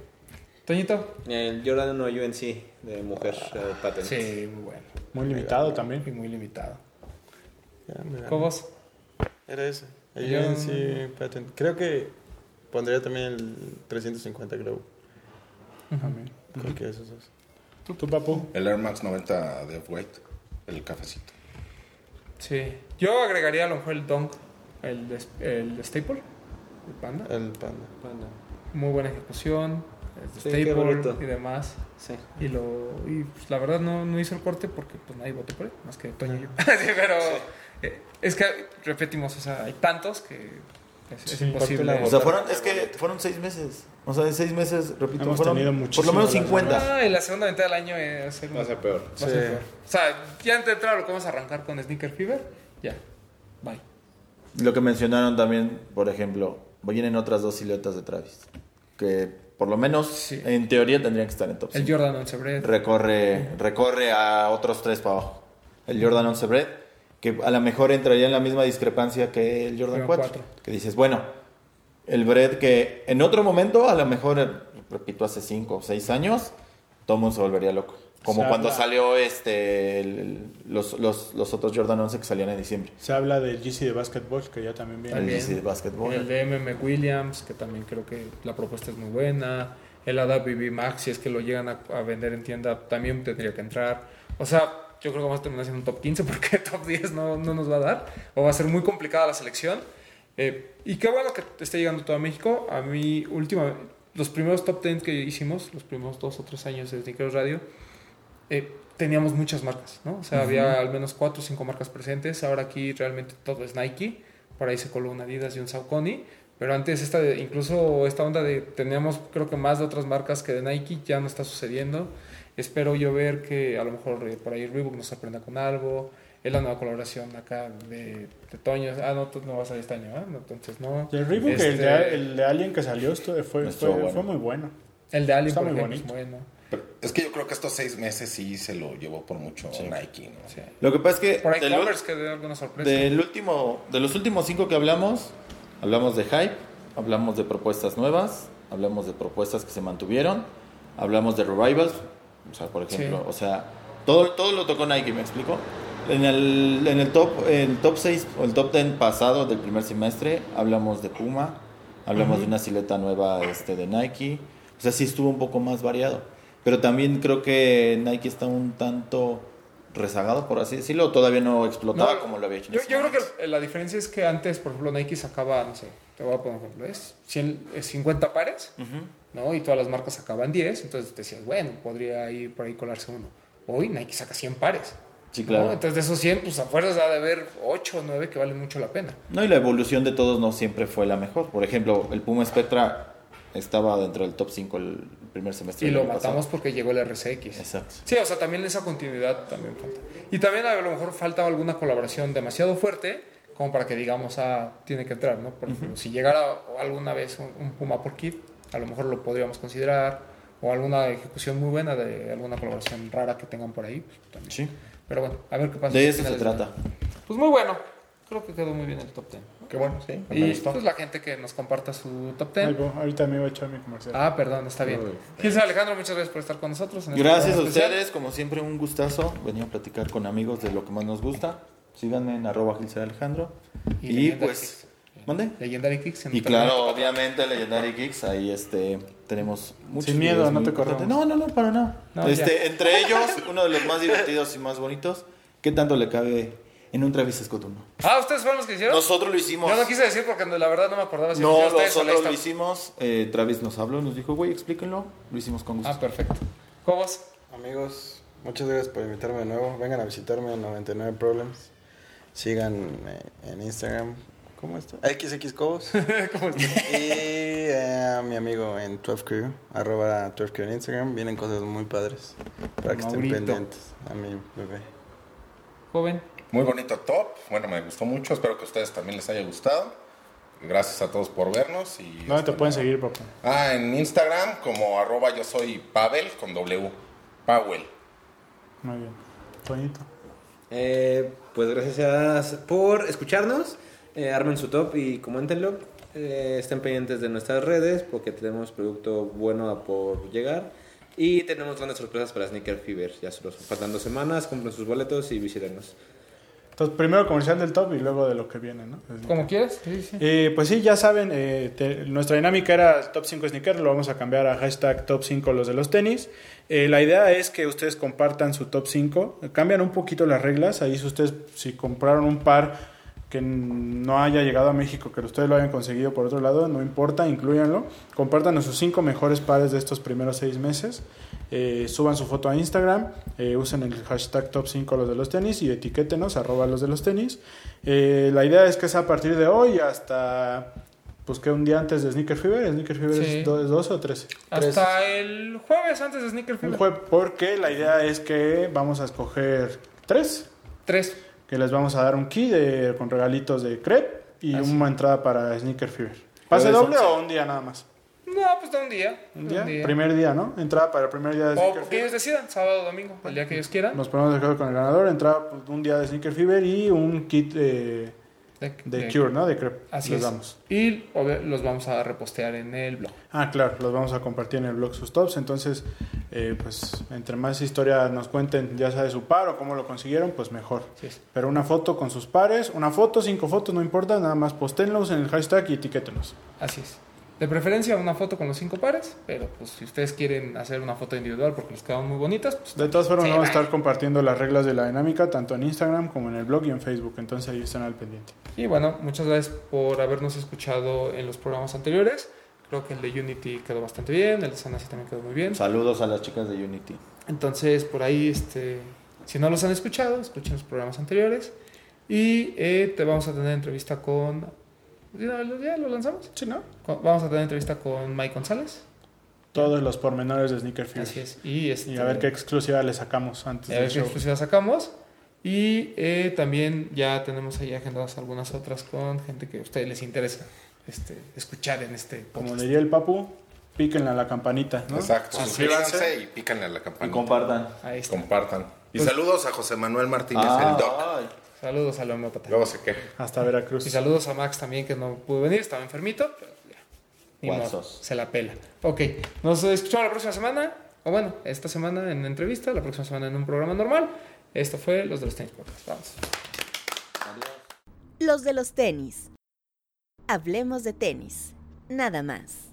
B: Toñito.
H: El Jordan 1 UNC de mujer eh, patent.
B: Sí, muy bueno.
D: Muy limitado también.
B: Y muy limitado.
G: Ya, ganó.
B: ¿Cobos?
G: Era ese. El
B: Yo-
G: UNC Patent. Creo que pondría también el 350 Glow.
D: También.
G: Cualquiera de esos dos.
D: ¿Tú, tú, papu?
F: El Air Max 90 de White, el cafecito.
B: Sí. Yo agregaría a lo mejor el Dunk, el el Staple, el Panda.
G: El Panda.
H: Panda.
B: Muy buena ejecución.
H: Sí,
B: Staple y demás.
H: Sí.
B: Y, lo, y pues, la verdad no, no hizo el corte porque pues nadie votó por él, más que Toño y yo. Sí, pero eh, es que repetimos, o sea, hay tantos que es, imposible.
E: O sea, fueron, es que fueron seis meses. O sea, en seis meses, repito,
D: Hemos
E: fueron
D: tenido
E: por lo menos
D: la
E: 50.
B: Ah, en la segunda mitad del año eh, va a ser,
C: Va a ser peor.
B: va a ser peor. O sea, ya antes de entrar a lo que vamos a arrancar con Sneaker Fever, ya, bye.
E: Lo que mencionaron también, por ejemplo, vienen otras dos siluetas de Travis. Que por lo menos,
B: Sí.
E: en teoría, tendrían que estar en top
B: El
E: 5.
B: Jordan 11 Bread.
E: Recorre, recorre a otros tres para abajo. El Jordan 11 Bread, que a lo mejor entraría en la misma discrepancia que el Jordan
B: Jordan
E: 4.
B: 4.
E: Que dices, bueno, el Bread que en otro momento, a lo mejor, repito, hace 5 o 6 años, todo el mundo se volvería loco. Como
D: Se
E: cuando
D: habla-
E: salió este el- los, los, los otros Jordan 11 que salían en diciembre.
D: Se habla del GC de básquetbol, que ya también viene.
E: El. GC de básquetbol.
B: El de MM Williams, que también creo que la propuesta es muy buena. El ADA Max, si es que lo llegan a, a vender en tienda, también tendría que entrar. O sea, yo creo que vamos a terminar siendo un top 15 porque top 10 no, no nos va a dar. O va a ser muy complicada la selección. Eh, y qué bueno que esté llegando todo a México. A mí, última, los primeros top 10 que hicimos, los primeros dos o tres años de Sneakers Radio, eh, teníamos muchas marcas, ¿no? O sea, había al menos cuatro o cinco marcas presentes. Ahora aquí realmente todo es Nike. Por ahí se coló un Adidas y un Saucony. Pero antes, esta de- incluso esta onda de teníamos, creo que más de otras marcas que de Nike, ya no está sucediendo. Espero yo ver que a lo mejor eh, por ahí Reebok nos sorprenda con algo. Es la nueva colaboración acá de, de Toño. Ah, no, tú no vas a este año. No, entonces no.
D: El Reebok,
B: Este,
D: el, de, el de Alien que salió, esto fue, fue,
E: bueno.
D: fue muy bueno.
B: el de Ali,
D: está
B: por
D: muy
B: ejemplo, es
D: bonito.
B: bueno.
F: Pero es que yo creo que estos seis meses sí se lo llevó por mucho Nike, ¿no?
B: Sí.
E: Lo que pasa es que
B: Por ahí
E: del,
B: Converse que dio alguna sorpresa.
E: del último, de los últimos cinco que hablamos, hablamos de hype, hablamos de propuestas nuevas, hablamos de propuestas que se mantuvieron, hablamos de revivals, o sea, por ejemplo,
B: Sí.
E: o sea, todo, todo lo tocó Nike, ¿me explico? En el, en el top en el top 6 o el top 10 pasado del primer semestre hablamos de Puma, hablamos de una silueta nueva este, de Nike, o sea, sí estuvo un poco más variado, pero también creo que Nike está un tanto rezagado, por así decirlo, todavía no explotaba
B: No,
E: como lo había hecho.
B: Yo, yo creo que la diferencia es que antes, por ejemplo, Nike sacaba, no sé, te voy a poner un ejemplo, es 100, es 50 pares, ¿no? Y todas las marcas sacaban 10, entonces decías, bueno, podría ir por ahí colarse uno. Hoy Nike saca 100 pares.
E: Sí,
B: ¿no?
E: claro.
B: Entonces de esos 100, pues a fuerzas ha de haber 8 o 9 que valen mucho la pena.
E: No, y la evolución de todos no siempre fue la mejor. Por ejemplo, el Puma Spectra estaba dentro del top 5 el primer semestre.
B: Y lo matamos
E: pasado.
B: porque llegó el RCX.
E: Exacto.
B: Sí, o sea, también esa continuidad también falta. Y también a lo mejor falta alguna colaboración demasiado fuerte como para que digamos, ah, tiene que entrar, ¿no? Por ejemplo, si llegara alguna vez un, un Puma por Kid, a lo mejor lo podríamos considerar, o alguna ejecución muy buena de alguna colaboración rara que tengan por ahí, pues, también.
E: Sí.
B: Pero bueno, a ver qué pasa.
E: De eso se trata.
B: Pues muy bueno, creo que quedó muy bien el top 10.
F: Qué bueno, sí. me
B: Y
F: gustó.
B: pues la gente que nos comparta su top
D: Ahí
B: 10.
D: voy, ahorita me iba a echar mi comercial.
B: Ah, perdón, está bien. Gilson Alejandro, muchas gracias por estar con nosotros. en este
E: Gracias a
B: programa especial.
E: ustedes, como siempre un gustazo. Venía a platicar con amigos de lo que más nos gusta. Síganme en arroba Gilser Alejandro.
B: Y
E: Y,
B: Legendary
E: pues,
B: Kicks.
E: ¿mande?
B: Legendary Kicks. en
E: Y claro, obviamente Legendary Geeks, ahí este tenemos muchos
D: Sin miedo, no te corremos.
E: No, no, no, para nada.
B: No,
E: este, entre ellos, uno de los más divertidos y más bonitos, ¿qué tanto le cabe en un Travis Scott uno?
B: Ah, ¿ustedes fueron los que hicieron?
E: Nosotros lo hicimos.
B: Yo no quise decir porque la verdad no me acordaba si
E: No, nosotros lo hicimos. eh, Travis nos habló, nos dijo, güey, explíquenlo. Lo hicimos con gusto.
B: Ah, perfecto. ¿Cobos?
G: Amigos, muchas gracias por invitarme de nuevo. Vengan a visitarme en 99 Problems. Sigan eh, en Instagram. ¿Cómo está? XX Cobos. y eh, a mi amigo en 12 Crew, arroba 12 Crew en Instagram. Vienen cosas muy padres para que
B: Maurito.
G: estén pendientes a mi bebé.
B: Joven.
F: Muy bonito top. Bueno, me gustó mucho. Espero que a ustedes también les haya gustado. Gracias a todos por vernos. Y
D: ¿Dónde te pueden seguir, papá?
F: Ah, en Instagram como arroba yo soy Pavel con W. Powell.
D: Muy bien. Toñito.
H: Eh, pues gracias por escucharnos. Eh, armen su top y coméntenlo. Eh, estén pendientes de nuestras redes porque tenemos producto bueno a por llegar. Y tenemos grandes sorpresas para Sneaker Fever. Ya solo faltan dos semanas. Compren sus boletos y visítenos.
D: Entonces, primero comercial del top y luego de lo que viene, ¿no?
B: Como quieras. Sí, sí.
D: Eh, pues sí, ya saben, eh, te- nuestra dinámica era top 5 sneakers, lo vamos a cambiar a hashtag top 5 los de los tenis. Eh, la idea es que ustedes compartan su top 5, cambian un poquito las reglas, ahí si ustedes si compraron un par que no haya llegado a México, que ustedes lo hayan conseguido por otro lado, no importa, incluyanlo. Compartan sus cinco mejores pares de estos primeros seis meses. Eh, suban su foto a Instagram, eh, usen el hashtag top 5 los de los tenis y etiquétenos, arroba los de los tenis. Eh, la idea es que sea a partir de hoy hasta, pues que un día antes de Sneaker Fever, Sneaker Fever
B: Sí.
D: es do- es 12 o 13.
B: Hasta el jueves antes de Sneaker
D: Un
B: Fever.
D: jue- porque la idea es que vamos a escoger tres,
B: Tres.
D: que les vamos a dar un key de, con regalitos de crepe y
B: Así.
D: una entrada para Sneaker Fever. ¿Pase doble o un día nada más?
B: No, pues de un día.
D: ¿Un día? Primer día, ¿no? Entrada para el primer día de
B: O
D: Sneaker
B: que
D: Fever.
B: ellos decidan, sábado o domingo, el día que ellos quieran.
D: Nos ponemos de acuerdo con el ganador, entrada pues, un día de Sneaker Fever y un kit de,
B: De,
D: de
B: de-
D: Cure, ¿no? De crepe.
B: Así es.
D: damos.
B: Y los vamos a repostear en el blog.
D: Ah, claro, los vamos a compartir en el blog sus tops. Entonces, eh, pues, entre más historia nos cuenten, ya sea de su par o cómo lo consiguieron, pues mejor.
B: Es.
D: Pero una foto con sus pares, una foto, cinco fotos, no importa, nada más postenlos en el hashtag y etiquétenos.
B: Así es. De preferencia una foto con los cinco pares, pero pues si ustedes quieren hacer una foto individual porque les quedan muy bonitas, pues
D: De todas formas,
B: Sí,
D: vamos a estar compartiendo las reglas de la dinámica tanto en Instagram como en el blog y en Facebook. Entonces, ahí están al pendiente.
B: Y bueno, muchas gracias por habernos escuchado en los programas anteriores. Creo que el de Unity quedó bastante bien, el de Sanasi también quedó muy bien.
E: Saludos a las chicas de Unity.
B: Entonces, por ahí, este, si no los han escuchado, escuchen los programas anteriores. Y eh, te vamos a tener entrevista con... ¿Ya lo, ya lo lanzamos?
D: Sí, ¿no?
B: Con- Vamos a tener entrevista con Mike González.
D: Todos los pormenores de Sneaker Fever.
B: Así es. Y, este,
D: Y a ver qué exclusiva le sacamos antes
B: a
D: del
B: ver qué
D: show.
B: exclusiva sacamos. Y eh, también ya tenemos ahí agendadas algunas otras con gente que a ustedes les interesa este, escuchar en este
D: Como
B: podcast.
D: diría el papu, píquenle a la campanita, ¿no?
F: Exacto. Suscríbanse y pícanle a la
E: Y
F: campanita.
E: compartan.
B: Ahí está.
F: Compartan. Y
B: Pues-
F: saludos a José Manuel Martínez,
E: Ah,
F: el doc.
E: ay.
B: Saludos a la homeópata.
F: Luego se queja.
D: Hasta Veracruz.
B: Y saludos a Max también que no pudo venir, estaba enfermito, pero ya. Modo,
E: Guasos.
B: se la pela. Ok, nos escuchamos la próxima semana. O bueno, esta semana en entrevista, la próxima semana en un programa normal. Esto fue Los de los Tenis Podcast. Vamos.
A: Los de los tenis. Hablemos de tenis. Nada más.